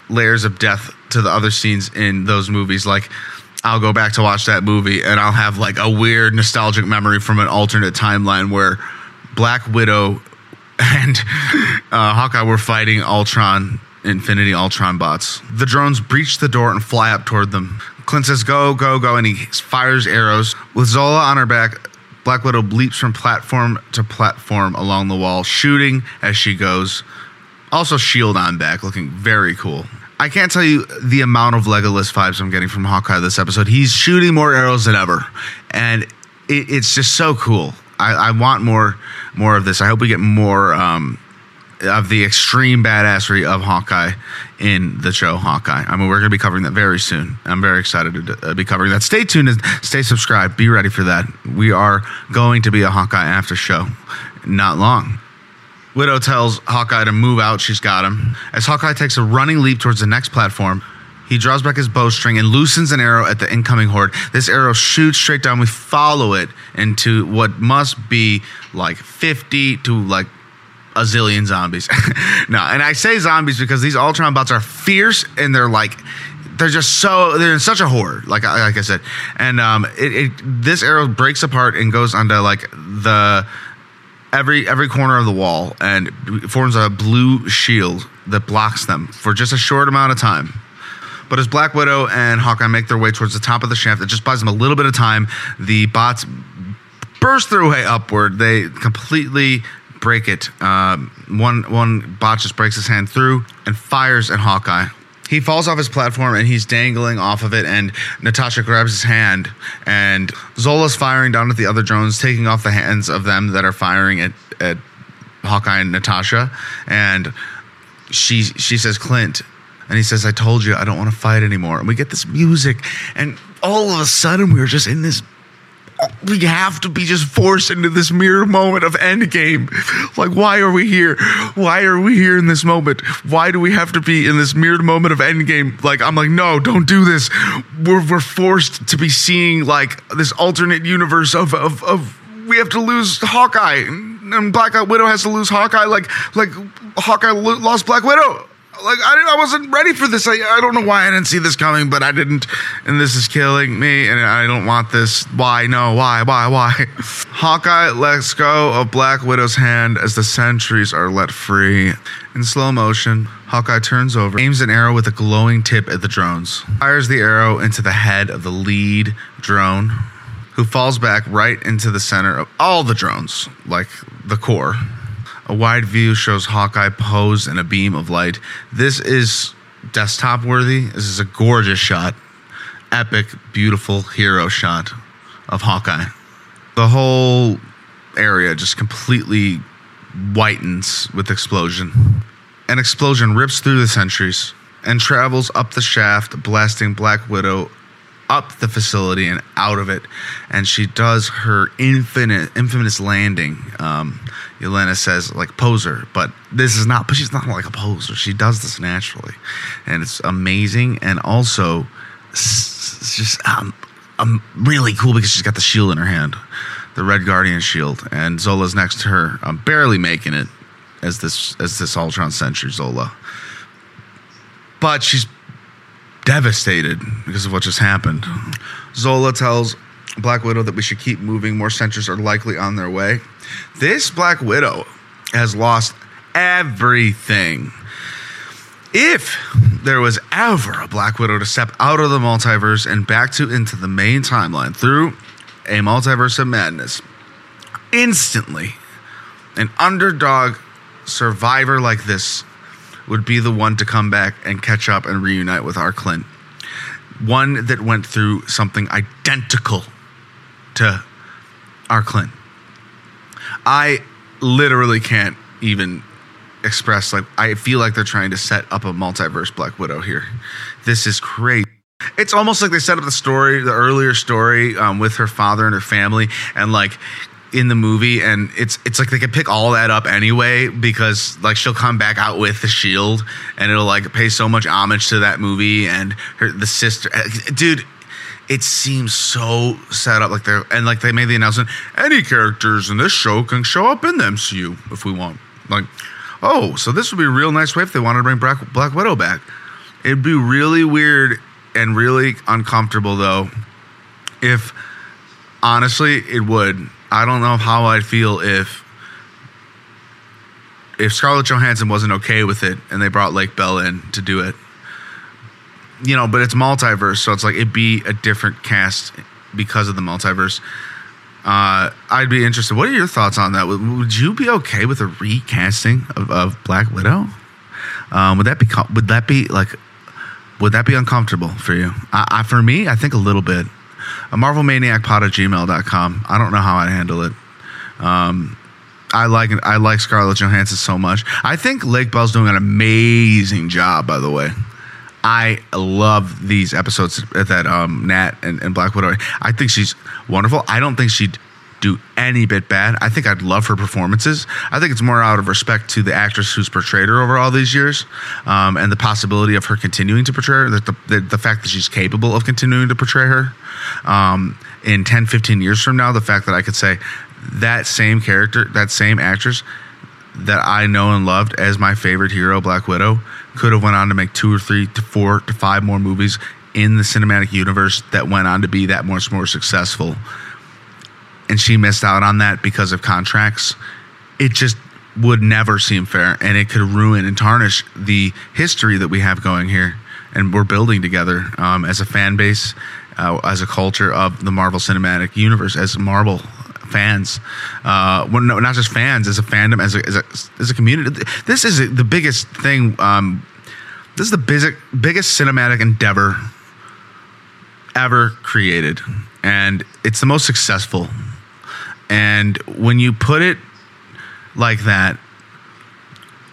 layers of death to the other scenes in those movies. Like, I'll go back to watch that movie and I'll have like a weird nostalgic memory from an alternate timeline where Black Widow and uh, Hawkeye were fighting Ultron, Infinity Ultron bots. The drones breach the door and fly up toward them. Clint says, Go, go, go, and he fires arrows. With Zola on her back, Black Widow leaps from platform to platform along the wall, shooting as she goes. Also, shield on back, looking very cool. I can't tell you the amount of Legolas vibes I'm getting from Hawkeye this episode. He's shooting more arrows than ever, and it, it's just so cool. I, I, want more more of this. I hope we get more um, of the extreme badassery of Hawkeye in the show Hawkeye. I mean, we're going to be covering that very soon. I'm very excited to uh, be covering that. Stay tuned and stay subscribed. Be ready for that. We are going to be a Hawkeye after show. Not long. Widow tells Hawkeye to move out. She's got him. As Hawkeye takes a running leap towards the next platform, he draws back his bowstring and loosens an arrow at the incoming horde. This arrow shoots straight down. We follow it into what must be like 50 to like a zillion zombies. no, and I say zombies because these Ultron bots are fierce and they're like they're just so they're in such a horde like like I said and um it, it this arrow breaks apart and goes onto like the every every corner of the wall and forms a blue shield that blocks them for just a short amount of time but as Black Widow and Hawkeye make their way towards the top of the shaft, it just buys them a little bit of time. The bots burst their way upward. They completely break it. Um, one one bot just breaks his hand through and fires at Hawkeye. He falls off his platform and he's dangling off of it. And Natasha grabs his hand, and Zola's firing down at the other drones, taking off the hands of them that are firing at, at Hawkeye and Natasha. And she she says, Clint, and he says, I told you I don't want to fight anymore. And we get this music, and all of a sudden we are just in this we have to be just forced into this mirror moment of endgame. Like, why are we here? Why are we here in this moment? Why do we have to be in this mirrored moment of endgame? Like, I'm like, no, don't do this. We're, we're forced to be seeing like this alternate universe of, of, of we have to lose Hawkeye and Black Widow has to lose Hawkeye like like Hawkeye lost Black Widow like I I wasn't ready for this. I, I don't know why I didn't see this coming, but I didn't, and this is killing me, and I don't want this. Why? No. Why? Why? Why? Hawkeye lets go of Black Widow's hand as the sentries are let free. In slow motion, Hawkeye turns over, aims an arrow with a glowing tip at the drones, fires the arrow into the head of the lead drone, who falls back right into the center of all the drones, like the core. A wide view shows Hawkeye posed in a beam of light. This is desktop worthy. This is a gorgeous shot. Epic, beautiful hero shot of Hawkeye. The whole area just completely whitens with explosion. An explosion rips through the sentries and travels up the shaft, blasting Black Widow up the facility and out of it, and she does her infinite, infamous landing. Um, Yelena says like poser, but this is not. But she's not like a poser. She does this naturally, and it's amazing. And also, it's just um, um, really cool because she's got the shield in her hand, the Red Guardian shield, and Zola's next to her, I'm barely making it as this as this Ultron Sentry Zola. But she's devastated because of what just happened. Zola tells Black Widow that we should keep moving. More sentries are likely on their way. This Black Widow has lost everything. If there was ever a Black Widow to step out of the multiverse and back to into the main timeline through a multiverse of madness, instantly, an underdog survivor like this would be the one to come back and catch up and reunite with our Clint. One that went through something identical to our Clint. I literally can't even express like I feel like they're trying to set up a multiverse Black Widow here. This is crazy. It's almost like they set up the story, the earlier story um, with her father and her family, and like in the movie and it's it's like they could pick all that up anyway because like she'll come back out with the shield and it'll like pay so much homage to that movie and her the sister uh, dude it seems so set up like they're and like they made the announcement any characters in this show can show up in the MCU if we want. Like oh so this would be a real nice way if they wanted to bring Black, Black Widow back. It'd be really weird and really uncomfortable though if honestly it would. I don't know how I'd feel if if Scarlett Johansson wasn't okay with it and they brought Lake Bell in to do it. You know, but it's multiverse, so it's like it'd be a different cast because of the multiverse. Uh, I'd be interested. What are your thoughts on that? Would, would you be okay with a recasting of, of Black Widow? Um, would that be would that be like would that be uncomfortable for you? I, I, for me, I think a little bit a Marvel Maniac pod at gmail.com. I don't know how I'd handle it. Um, I like I like Scarlett Johansson so much. I think Lake Bell's doing an amazing job, by the way. I love these episodes that um, Nat and, and Black Widow. I think she's wonderful. I don't think she'd do any bit bad. I think I'd love her performances. I think it's more out of respect to the actress who's portrayed her over all these years, um, and the possibility of her continuing to portray her. The, the, the, fact that she's capable of continuing to portray her um, in 10, 15 years from now. The fact that I could say that same character, that same actress that I know and loved as my favorite hero, Black Widow, could have went on to make two or three to four to five more movies in the cinematic universe that went on to be that much more successful. And she missed out on that because of contracts, it just would never seem fair and it could ruin and tarnish the history that we have going here and we're building together um, as a fan base, uh, as a culture of the Marvel Cinematic Universe, as Marvel fans. Uh, well, no, not just fans, as a fandom, as a as a, as a community. This is the biggest thing. Um, this is the biggest biggest cinematic endeavor ever created, and it's the most successful. And when you put it like that,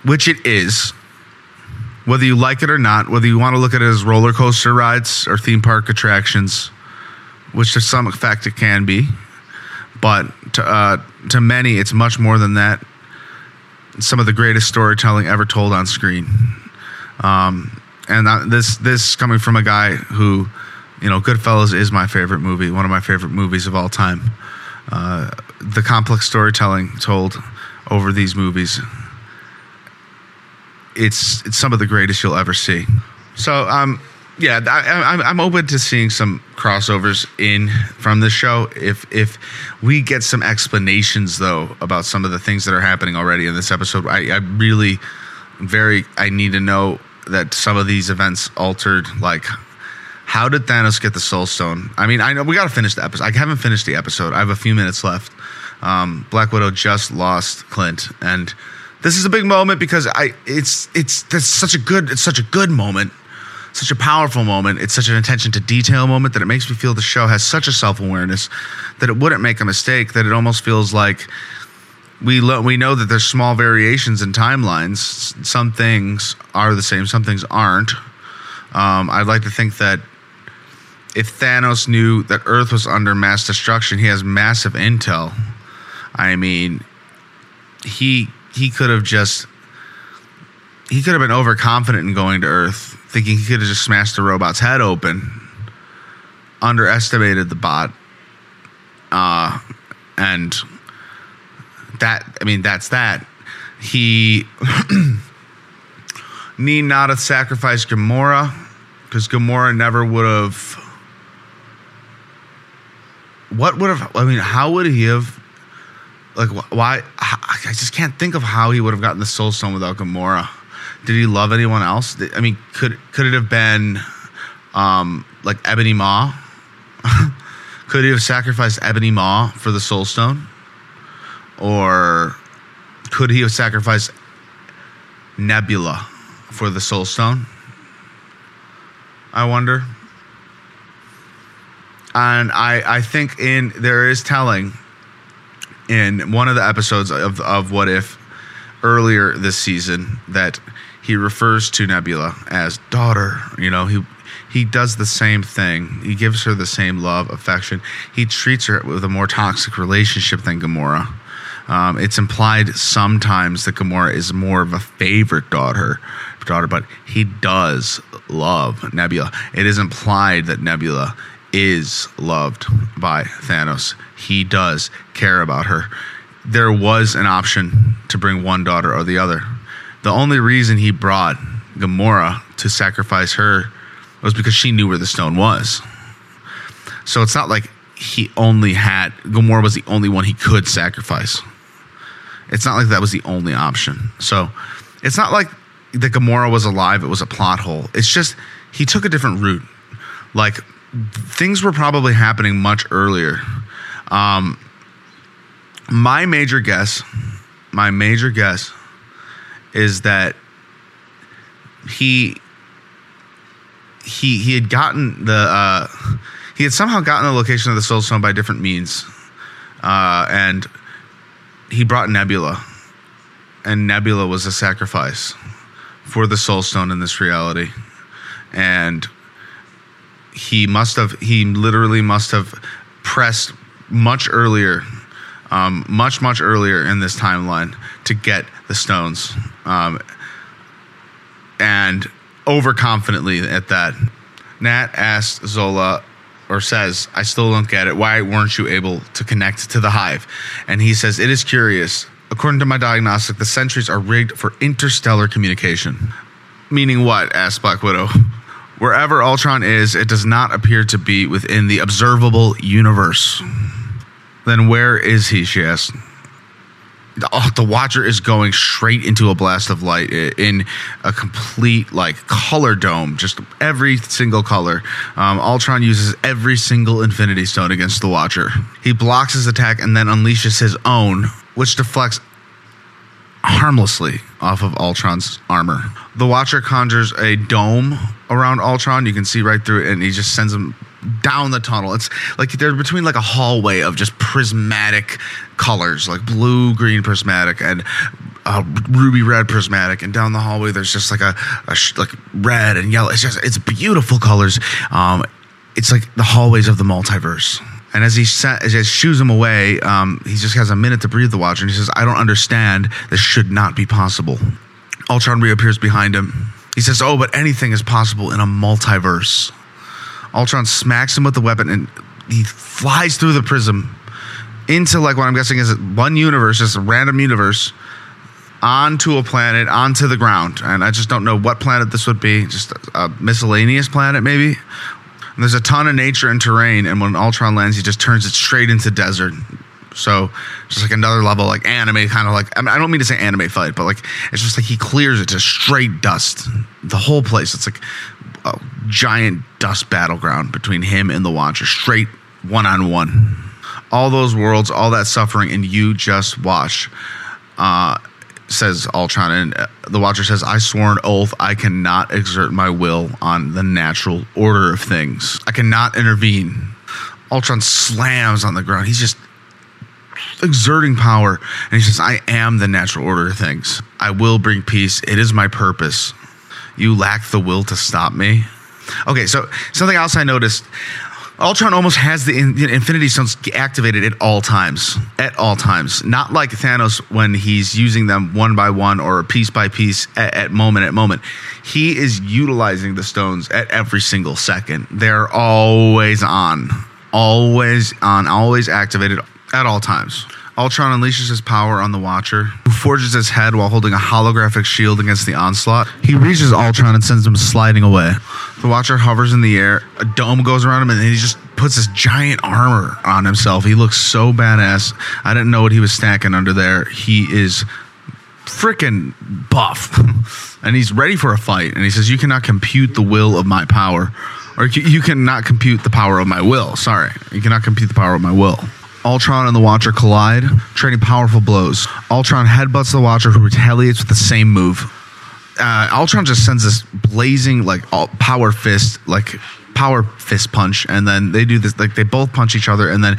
which it is, whether you like it or not, whether you want to look at it as roller coaster rides or theme park attractions, which to some effect it can be, but to, uh, to many, it's much more than that. Some of the greatest storytelling ever told on screen. Um, and this this coming from a guy who, you know, Goodfellas is my favorite movie, one of my favorite movies of all time. Uh, the complex storytelling told over these movies it's it's some of the greatest you'll ever see. So um yeah, I, I'm open to seeing some crossovers in from the show. If if we get some explanations though about some of the things that are happening already in this episode, I, I really very I need to know that some of these events altered. Like, how did Thanos get the Soul Stone? I mean, I know we got to finish the episode. I haven't finished the episode. I have a few minutes left. Um, Black Widow just lost Clint, and this is a big moment because I it's it's that's such a good it's such a good moment, such a powerful moment. It's such an attention to detail moment that it makes me feel the show has such a self awareness that it wouldn't make a mistake. That it almost feels like we lo- we know that there's small variations in timelines. Some things are the same, some things aren't. Um, I'd like to think that if Thanos knew that Earth was under mass destruction, he has massive intel. I mean, he he could have just he could have been overconfident in going to Earth, thinking he could have just smashed the robot's head open, underestimated the bot, uh, and that I mean that's that. He need not have sacrificed Gamora because Gamora never would have. What would have? I mean, how would he have like why I just can't think of how he would have gotten the soul stone without Gamora. Did he love anyone else? I mean, could could it have been um, like Ebony Maw? could he have sacrificed Ebony Maw for the soul stone? Or could he have sacrificed Nebula for the soul stone? I wonder. And I, I think in there is telling in one of the episodes of, of What If earlier this season that he refers to Nebula as daughter. You know, he he does the same thing. He gives her the same love, affection. He treats her with a more toxic relationship than Gamora. Um, it's implied sometimes that Gamora is more of a favorite daughter, daughter, but he does love Nebula. It is implied that Nebula is loved by Thanos. He does care about her. There was an option to bring one daughter or the other. The only reason he brought Gamora to sacrifice her was because she knew where the stone was. So it's not like he only had Gamora was the only one he could sacrifice. It's not like that was the only option. So it's not like the Gamora was alive, it was a plot hole. It's just he took a different route. Like things were probably happening much earlier. Um, my major guess, my major guess, is that he he he had gotten the uh, he had somehow gotten the location of the soul stone by different means, uh, and he brought Nebula, and Nebula was a sacrifice for the soul stone in this reality, and he must have he literally must have pressed much earlier um, much much earlier in this timeline to get the stones um, and overconfidently at that nat asked zola or says i still don't get it. Why weren't you able to connect to the hive? And he says it is curious. According to my diagnostic the sentries are rigged for interstellar communication. Meaning what? asked black widow. Wherever Ultron is, it does not appear to be within the observable universe. Then where is he, she asked. Oh, the Watcher is going straight into a blast of light in a complete like color dome, just every single color. Um, Ultron uses every single Infinity Stone against the Watcher. He blocks his attack and then unleashes his own, which deflects harmlessly off of Ultron's armor. The Watcher conjures a dome around Ultron. You can see right through it, and he just sends him down the tunnel. It's like they're between like a hallway of just prismatic colors, like blue, green prismatic, and uh, ruby red prismatic. And down the hallway, there's just like a, a sh- like red and yellow. It's just it's beautiful colors. Um, it's like the hallways of the multiverse. And as he sa- as he him away, um, he just has a minute to breathe the Watcher, and he says, "I don't understand. This should not be possible." Ultron reappears behind him. He says, "Oh, but anything is possible in a multiverse." Ultron smacks him with the weapon, and he flies through the prism into like what I'm guessing is one universe, just a random universe, onto a planet, onto the ground. And I just don't know what planet this would be. Just a, miscellaneous planet, maybe. And there's a ton of nature and terrain, and when Ultron lands, he just turns it straight into desert. So just like another level, like anime, kind of like I, mean, I don't mean to say anime fight, but like it's just like he clears it to straight dust. The whole place, it's like a giant dust battleground between him and the Watcher, straight one on one. All those worlds, all that suffering, and you just watch. Uh, says Ultron, and uh, the Watcher says, "I swore an oath I cannot exert my will on the natural order of things. I cannot intervene." Ultron slams on the ground. He's just exerting power, and he says, "I am the natural order of things. I will bring peace. It is my purpose. You lack the will to stop me." Okay, so something else I noticed. Ultron almost has the Infinity Stones activated at all times. At all times. Not like Thanos when he's using them one by one or piece by piece at, at, moment at moment. He is utilizing the stones at every single second. They're always on. Always on, always activated at all times. Ultron unleashes his power on the Watcher, who forges his head while holding a holographic shield against the onslaught. He reaches Ultron and sends him sliding away. The Watcher hovers in the air, a dome goes around him, and he just puts this giant armor on himself. He looks so badass. I didn't know what he was stacking under there. He is freaking buff, and he's ready for a fight. And he says, You cannot compute the will of my power. Or you cannot compute the power of my will. Sorry. You cannot compute the power of my will. Ultron and the Watcher collide, trading powerful blows. Ultron headbutts the Watcher, who retaliates with the same move. Uh, Ultron just sends this blazing, like, power fist, like, power fist punch, and then they do this, like, they both punch each other, and then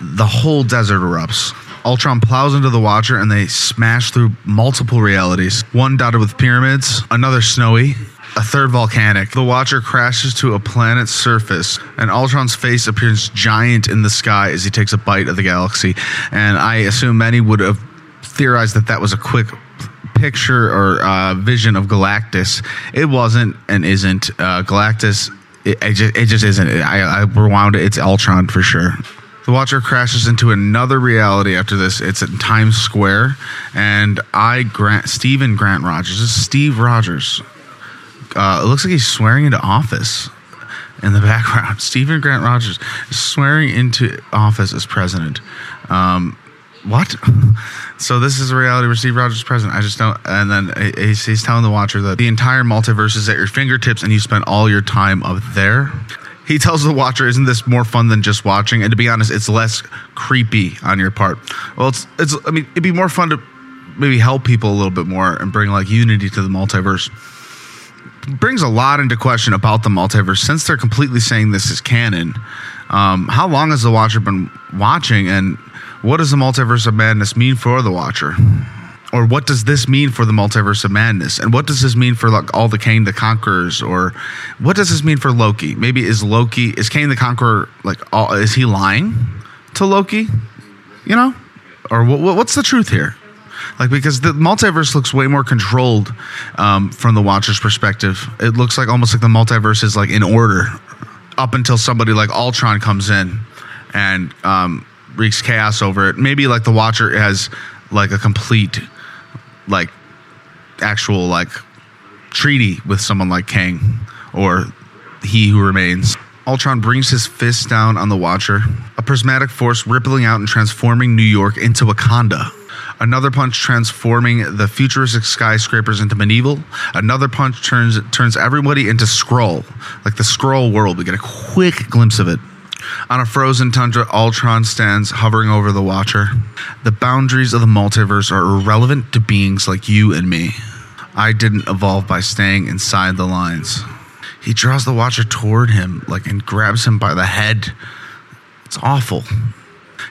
the whole desert erupts. Ultron plows into the Watcher and they smash through multiple realities. One dotted with pyramids, another snowy, a third volcanic. The Watcher crashes to a planet's surface, and Ultron's face appears giant in the sky as he takes a bite of the galaxy. And I assume many would have theorized that that was a quick picture or uh, vision of Galactus. It wasn't and isn't. Uh, Galactus, it, it, just, it just isn't. I, I rewound it. It's Ultron for sure. The Watcher crashes into another reality after this. It's in Times Square, and I grant Stephen Grant Rogers. This is Steve Rogers uh, it looks like he's swearing into office in the background. Stephen Grant Rogers is swearing into office as president. Um, what? so this is a reality where Steve Rogers is president. I just don't. And then he's, he's telling the watcher that the entire multiverse is at your fingertips, and you spend all your time up there. He tells the watcher, "Isn't this more fun than just watching?" And to be honest, it's less creepy on your part. Well, it's it's. I mean, it'd be more fun to maybe help people a little bit more and bring like unity to the multiverse brings a lot into question about the multiverse since they're completely saying this is canon. Um, how long has the Watcher been watching, and what does the multiverse of madness mean for the Watcher? Or what does this mean for the multiverse of madness? And what does this mean for like all the Kang the Conquerors? Or what does this mean for Loki? Maybe is Loki is Kang the Conqueror like all, is he lying to Loki? You know, or what, what's the truth here? Like because the multiverse looks way more controlled um, from the Watcher's perspective. It looks like almost like the multiverse is like in order up until somebody like Ultron comes in and um, wreaks chaos over it. Maybe like the Watcher has like a complete like actual like treaty with someone like Kang or He Who Remains. Ultron brings his fist down on the Watcher, a prismatic force rippling out and transforming New York into Wakanda. Another punch transforming the futuristic skyscrapers into medieval. Another punch turns turns everybody into scroll, like the scroll world. We get a quick glimpse of it. On a frozen tundra, Ultron stands hovering over the Watcher. The boundaries of the multiverse are irrelevant to beings like you and me. I didn't evolve by staying inside the lines. He draws the Watcher toward him, like and grabs him by the head. It's awful.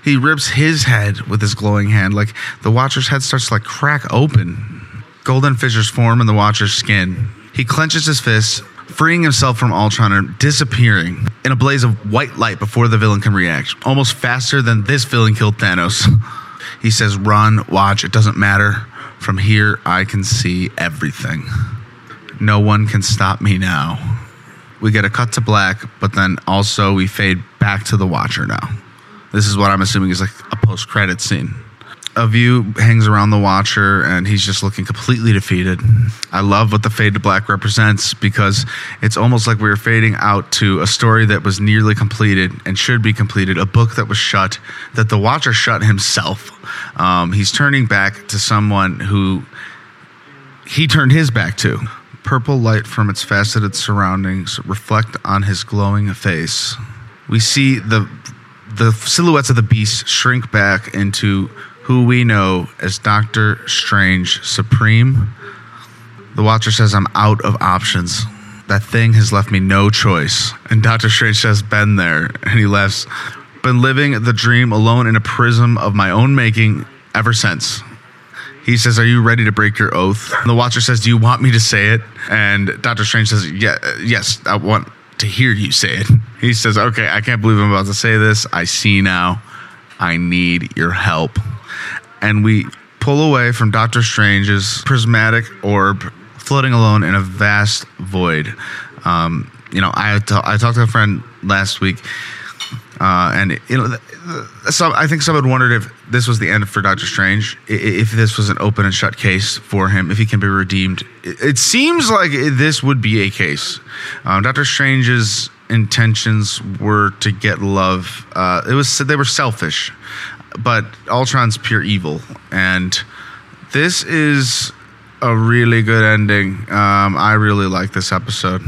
He rips his head with his glowing hand, like the Watcher's head starts to like crack open. Golden fissures form in the Watcher's skin. He clenches his fists, freeing himself from Ultron and disappearing in a blaze of white light before the villain can react, almost faster than this villain killed Thanos. He says, Run, watch, it doesn't matter. From here, I can see everything. No one can stop me now. We get a cut to black, but then also we fade back to the Watcher now. This is what I'm assuming is like a post credit scene. A view hangs around the Watcher, and he's just looking completely defeated. I love what the fade to black represents because it's almost like we were fading out to a story that was nearly completed and should be completed, a book that was shut, that the Watcher shut himself. Um, he's turning back to someone who he turned his back to. Purple light from its faceted surroundings reflect on his glowing face. We see the the silhouettes of the beast shrink back into who we know as Doctor Strange Supreme. The Watcher says, I'm out of options. That thing has left me no choice. And Doctor Strange says, Been there. And he laughs, Been living the dream alone in a prism of my own making ever since. He says, Are you ready to break your oath? And the Watcher says, Do you want me to say it? And Doctor Strange says, Yeah, uh, yes, I want to hear you say it. He says, Okay, I can't believe I'm about to say this. I see now. I need your help. And we pull away from Doctor Strange's prismatic orb floating alone in a vast void. Um, you know, I, t- I talked to a friend last week, uh, and you know, some I think someone wondered if this was the end for Doctor Strange, if this was an open and shut case for him, if he can be redeemed. It seems like this would be a case. Um, Doctor Strange's intentions were to get love. Uh, it was they were selfish, but Ultron's pure evil, and this is a really good ending. Um, I really like this episode.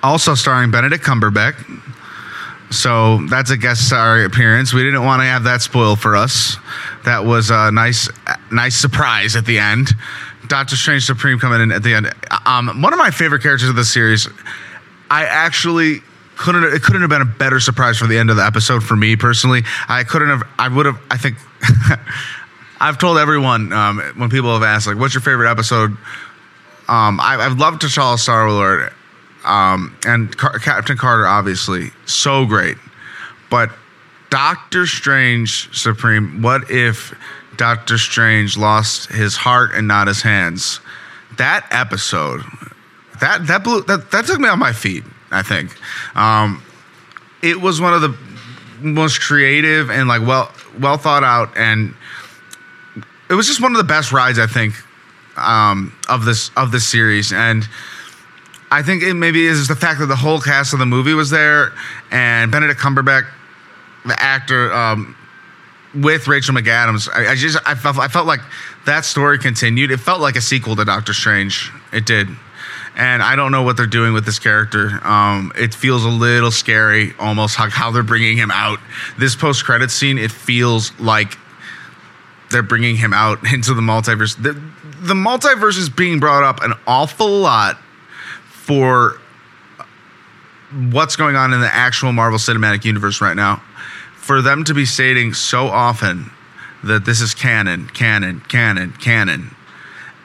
Also starring Benedict Cumberbatch. So that's a guest star appearance. We didn't want to have that spoil for us. That was a nice, nice surprise at the end. Doctor Strange Supreme coming in at the end. Um, one of my favorite characters of the series. I actually couldn't. It couldn't have been a better surprise for the end of the episode for me personally. I couldn't have. I would have. I think. I've told everyone um, when people have asked like, "What's your favorite episode?" Um, I, have loved T'Challa Star Lord um, and Car- Captain Carter, obviously, so great. But Doctor Strange Supreme, what if Doctor Strange lost his heart and not his hands? That episode, that that blew that, that took me on my feet. I think um, it was one of the most creative and like well well thought out, and it was just one of the best rides I think um, of this of this series and I think it maybe is the fact that the whole cast of the movie was there and Benedict Cumberbatch, the actor, um, with Rachel McAdams. I, I, just I felt I felt like that story continued. It felt like a sequel to Doctor Strange. It did. And I don't know what they're doing with this character. Um, it feels a little scary, almost how, how they're bringing him out. This post credit scene, it feels like they're bringing him out into the multiverse. The, the multiverse is being brought up an awful lot for what's going on in the actual Marvel Cinematic Universe right now, for them to be stating so often that this is canon, canon, canon, canon,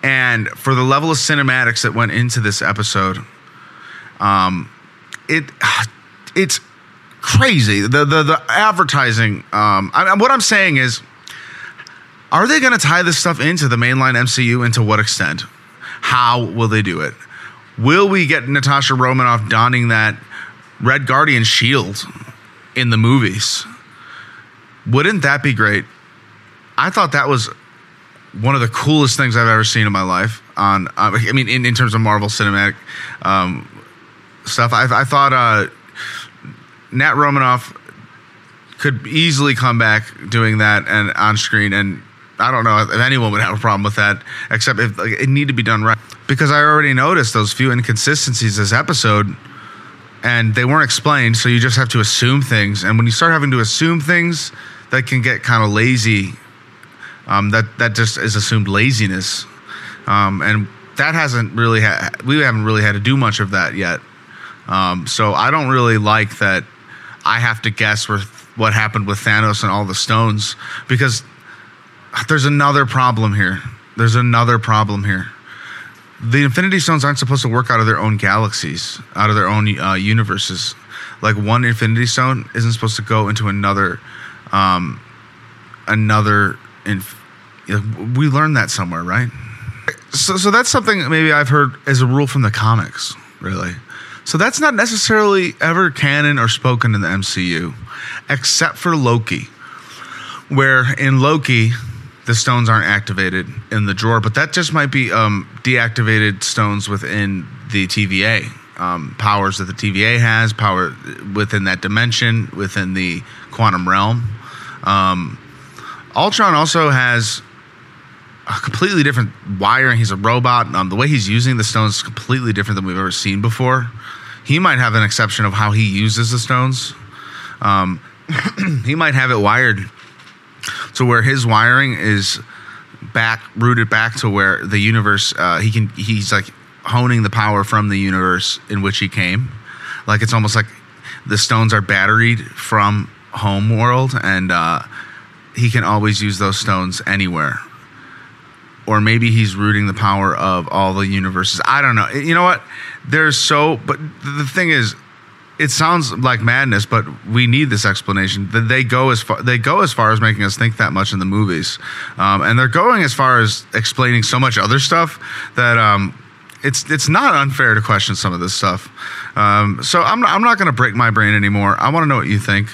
and for the level of cinematics that went into this episode, um, it it's crazy. The the the advertising. Um, I, what I'm saying is, are they going to tie this stuff into the mainline MCU? And to what extent? How will they do it? Will we get Natasha Romanoff donning that Red Guardian shield in the movies? Wouldn't that be great? I thought that was one of the coolest things I've ever seen in my life. On, uh, I mean, in, in terms of Marvel cinematic um, stuff, I, I thought uh, Nat Romanoff could easily come back doing that and on screen and I don't know if anyone would have a problem with that, except if like, it need to be done right. Because I already noticed those few inconsistencies this episode, and they weren't explained. So you just have to assume things, and when you start having to assume things, that can get kind of lazy. Um, that that just is assumed laziness, um, and that hasn't really ha- we haven't really had to do much of that yet. Um, so I don't really like that. I have to guess where, what happened with Thanos and all the stones because there's another problem here. There's another problem here. The Infinity Stones aren't supposed to work out of their own galaxies, out of their own uh, universes. Like one Infinity Stone isn't supposed to go into another, um, another. Inf- we learned that somewhere, right? So, so that's something maybe I've heard as a rule from the comics, really. So that's not necessarily ever canon or spoken in the MCU, except for Loki, where in Loki the stones aren't activated in the drawer, but that just might be um, deactivated stones within the TVA. Um, powers that the TVA has, power within that dimension, within the quantum realm. Um, Ultron also has a completely different wiring. He's a robot. Um, the way he's using the stones is completely different than we've ever seen before. He might have an exception of how he uses the stones. Um, he might have it wired to where his wiring is back rooted back to where the universe. Uh, he can. He's like honing the power from the universe in which he came. Like it's almost like the stones are batteried from home world, and uh, he can always use those stones anywhere or maybe he's rooting the power of all the universes. I don't know. You know what? There's so, but the thing is, it sounds like madness, but we need this explanation. That they go as far they go as far as making us think that much in the movies, um, and they're going as far as explaining so much other stuff that um, it's it's not unfair to question some of this stuff. Um, so I'm I'm not going to break my brain anymore. I want to know what you think.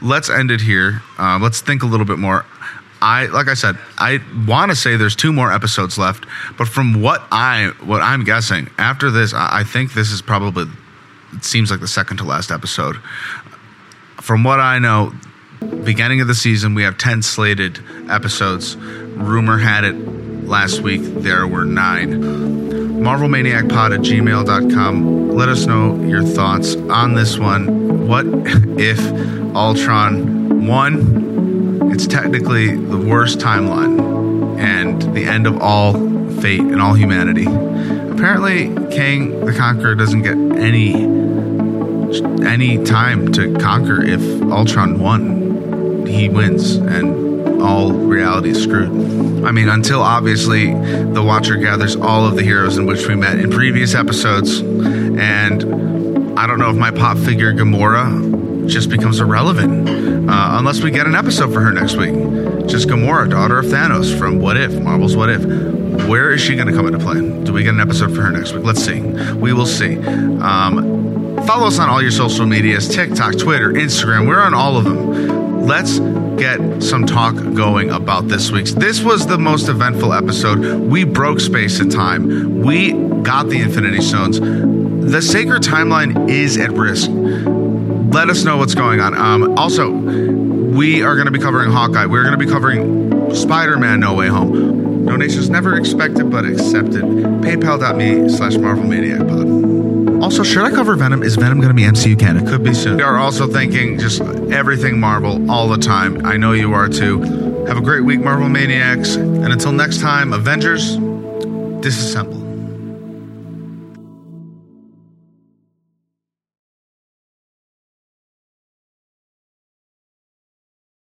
Let's end it here. Uh, let's think a little bit more. I like I said, I want to say there's two more episodes left, but from what I what I'm guessing after this, I, I think this is probably it seems like the second to last episode. From what I know, beginning of the season we have 10 slated episodes. Rumor had it last week there were nine. MarvelManiacPod at gmail.com. Let us know your thoughts on this one. What if Ultron won? It's technically the worst timeline and the end of all fate and all humanity. Apparently, Kang the Conqueror doesn't get any any time to conquer if Ultron won. He wins and all reality is screwed. I mean, until obviously the Watcher gathers all of the heroes in which we met in previous episodes, and I don't know if my pop figure Gamora just becomes irrelevant uh, unless we get an episode for her next week. Just Gamora, daughter of Thanos from What If, Marvel's What If. Where is she going to come into play? Do we get an episode for her next week? Let's see. We will see. Um, follow us on all your social medias TikTok, Twitter, Instagram. We're on all of them. Let's get some talk going about this week's. This was the most eventful episode. We broke space and time. We got the Infinity Stones. The sacred timeline is at risk let us know what's going on. Um, also, we are going to be covering Hawkeye. We're going to be covering Spider Man No Way Home. Donations never expected but accepted. PayPal.me slash Marvel Maniac Pod. Also, should I cover Venom? Is Venom going to be MCU canon? It Could be soon. We are also thinking just everything Marvel all the time. I know you are too. Have a great week, Marvel Maniacs. And until next time, Avengers, disassemble.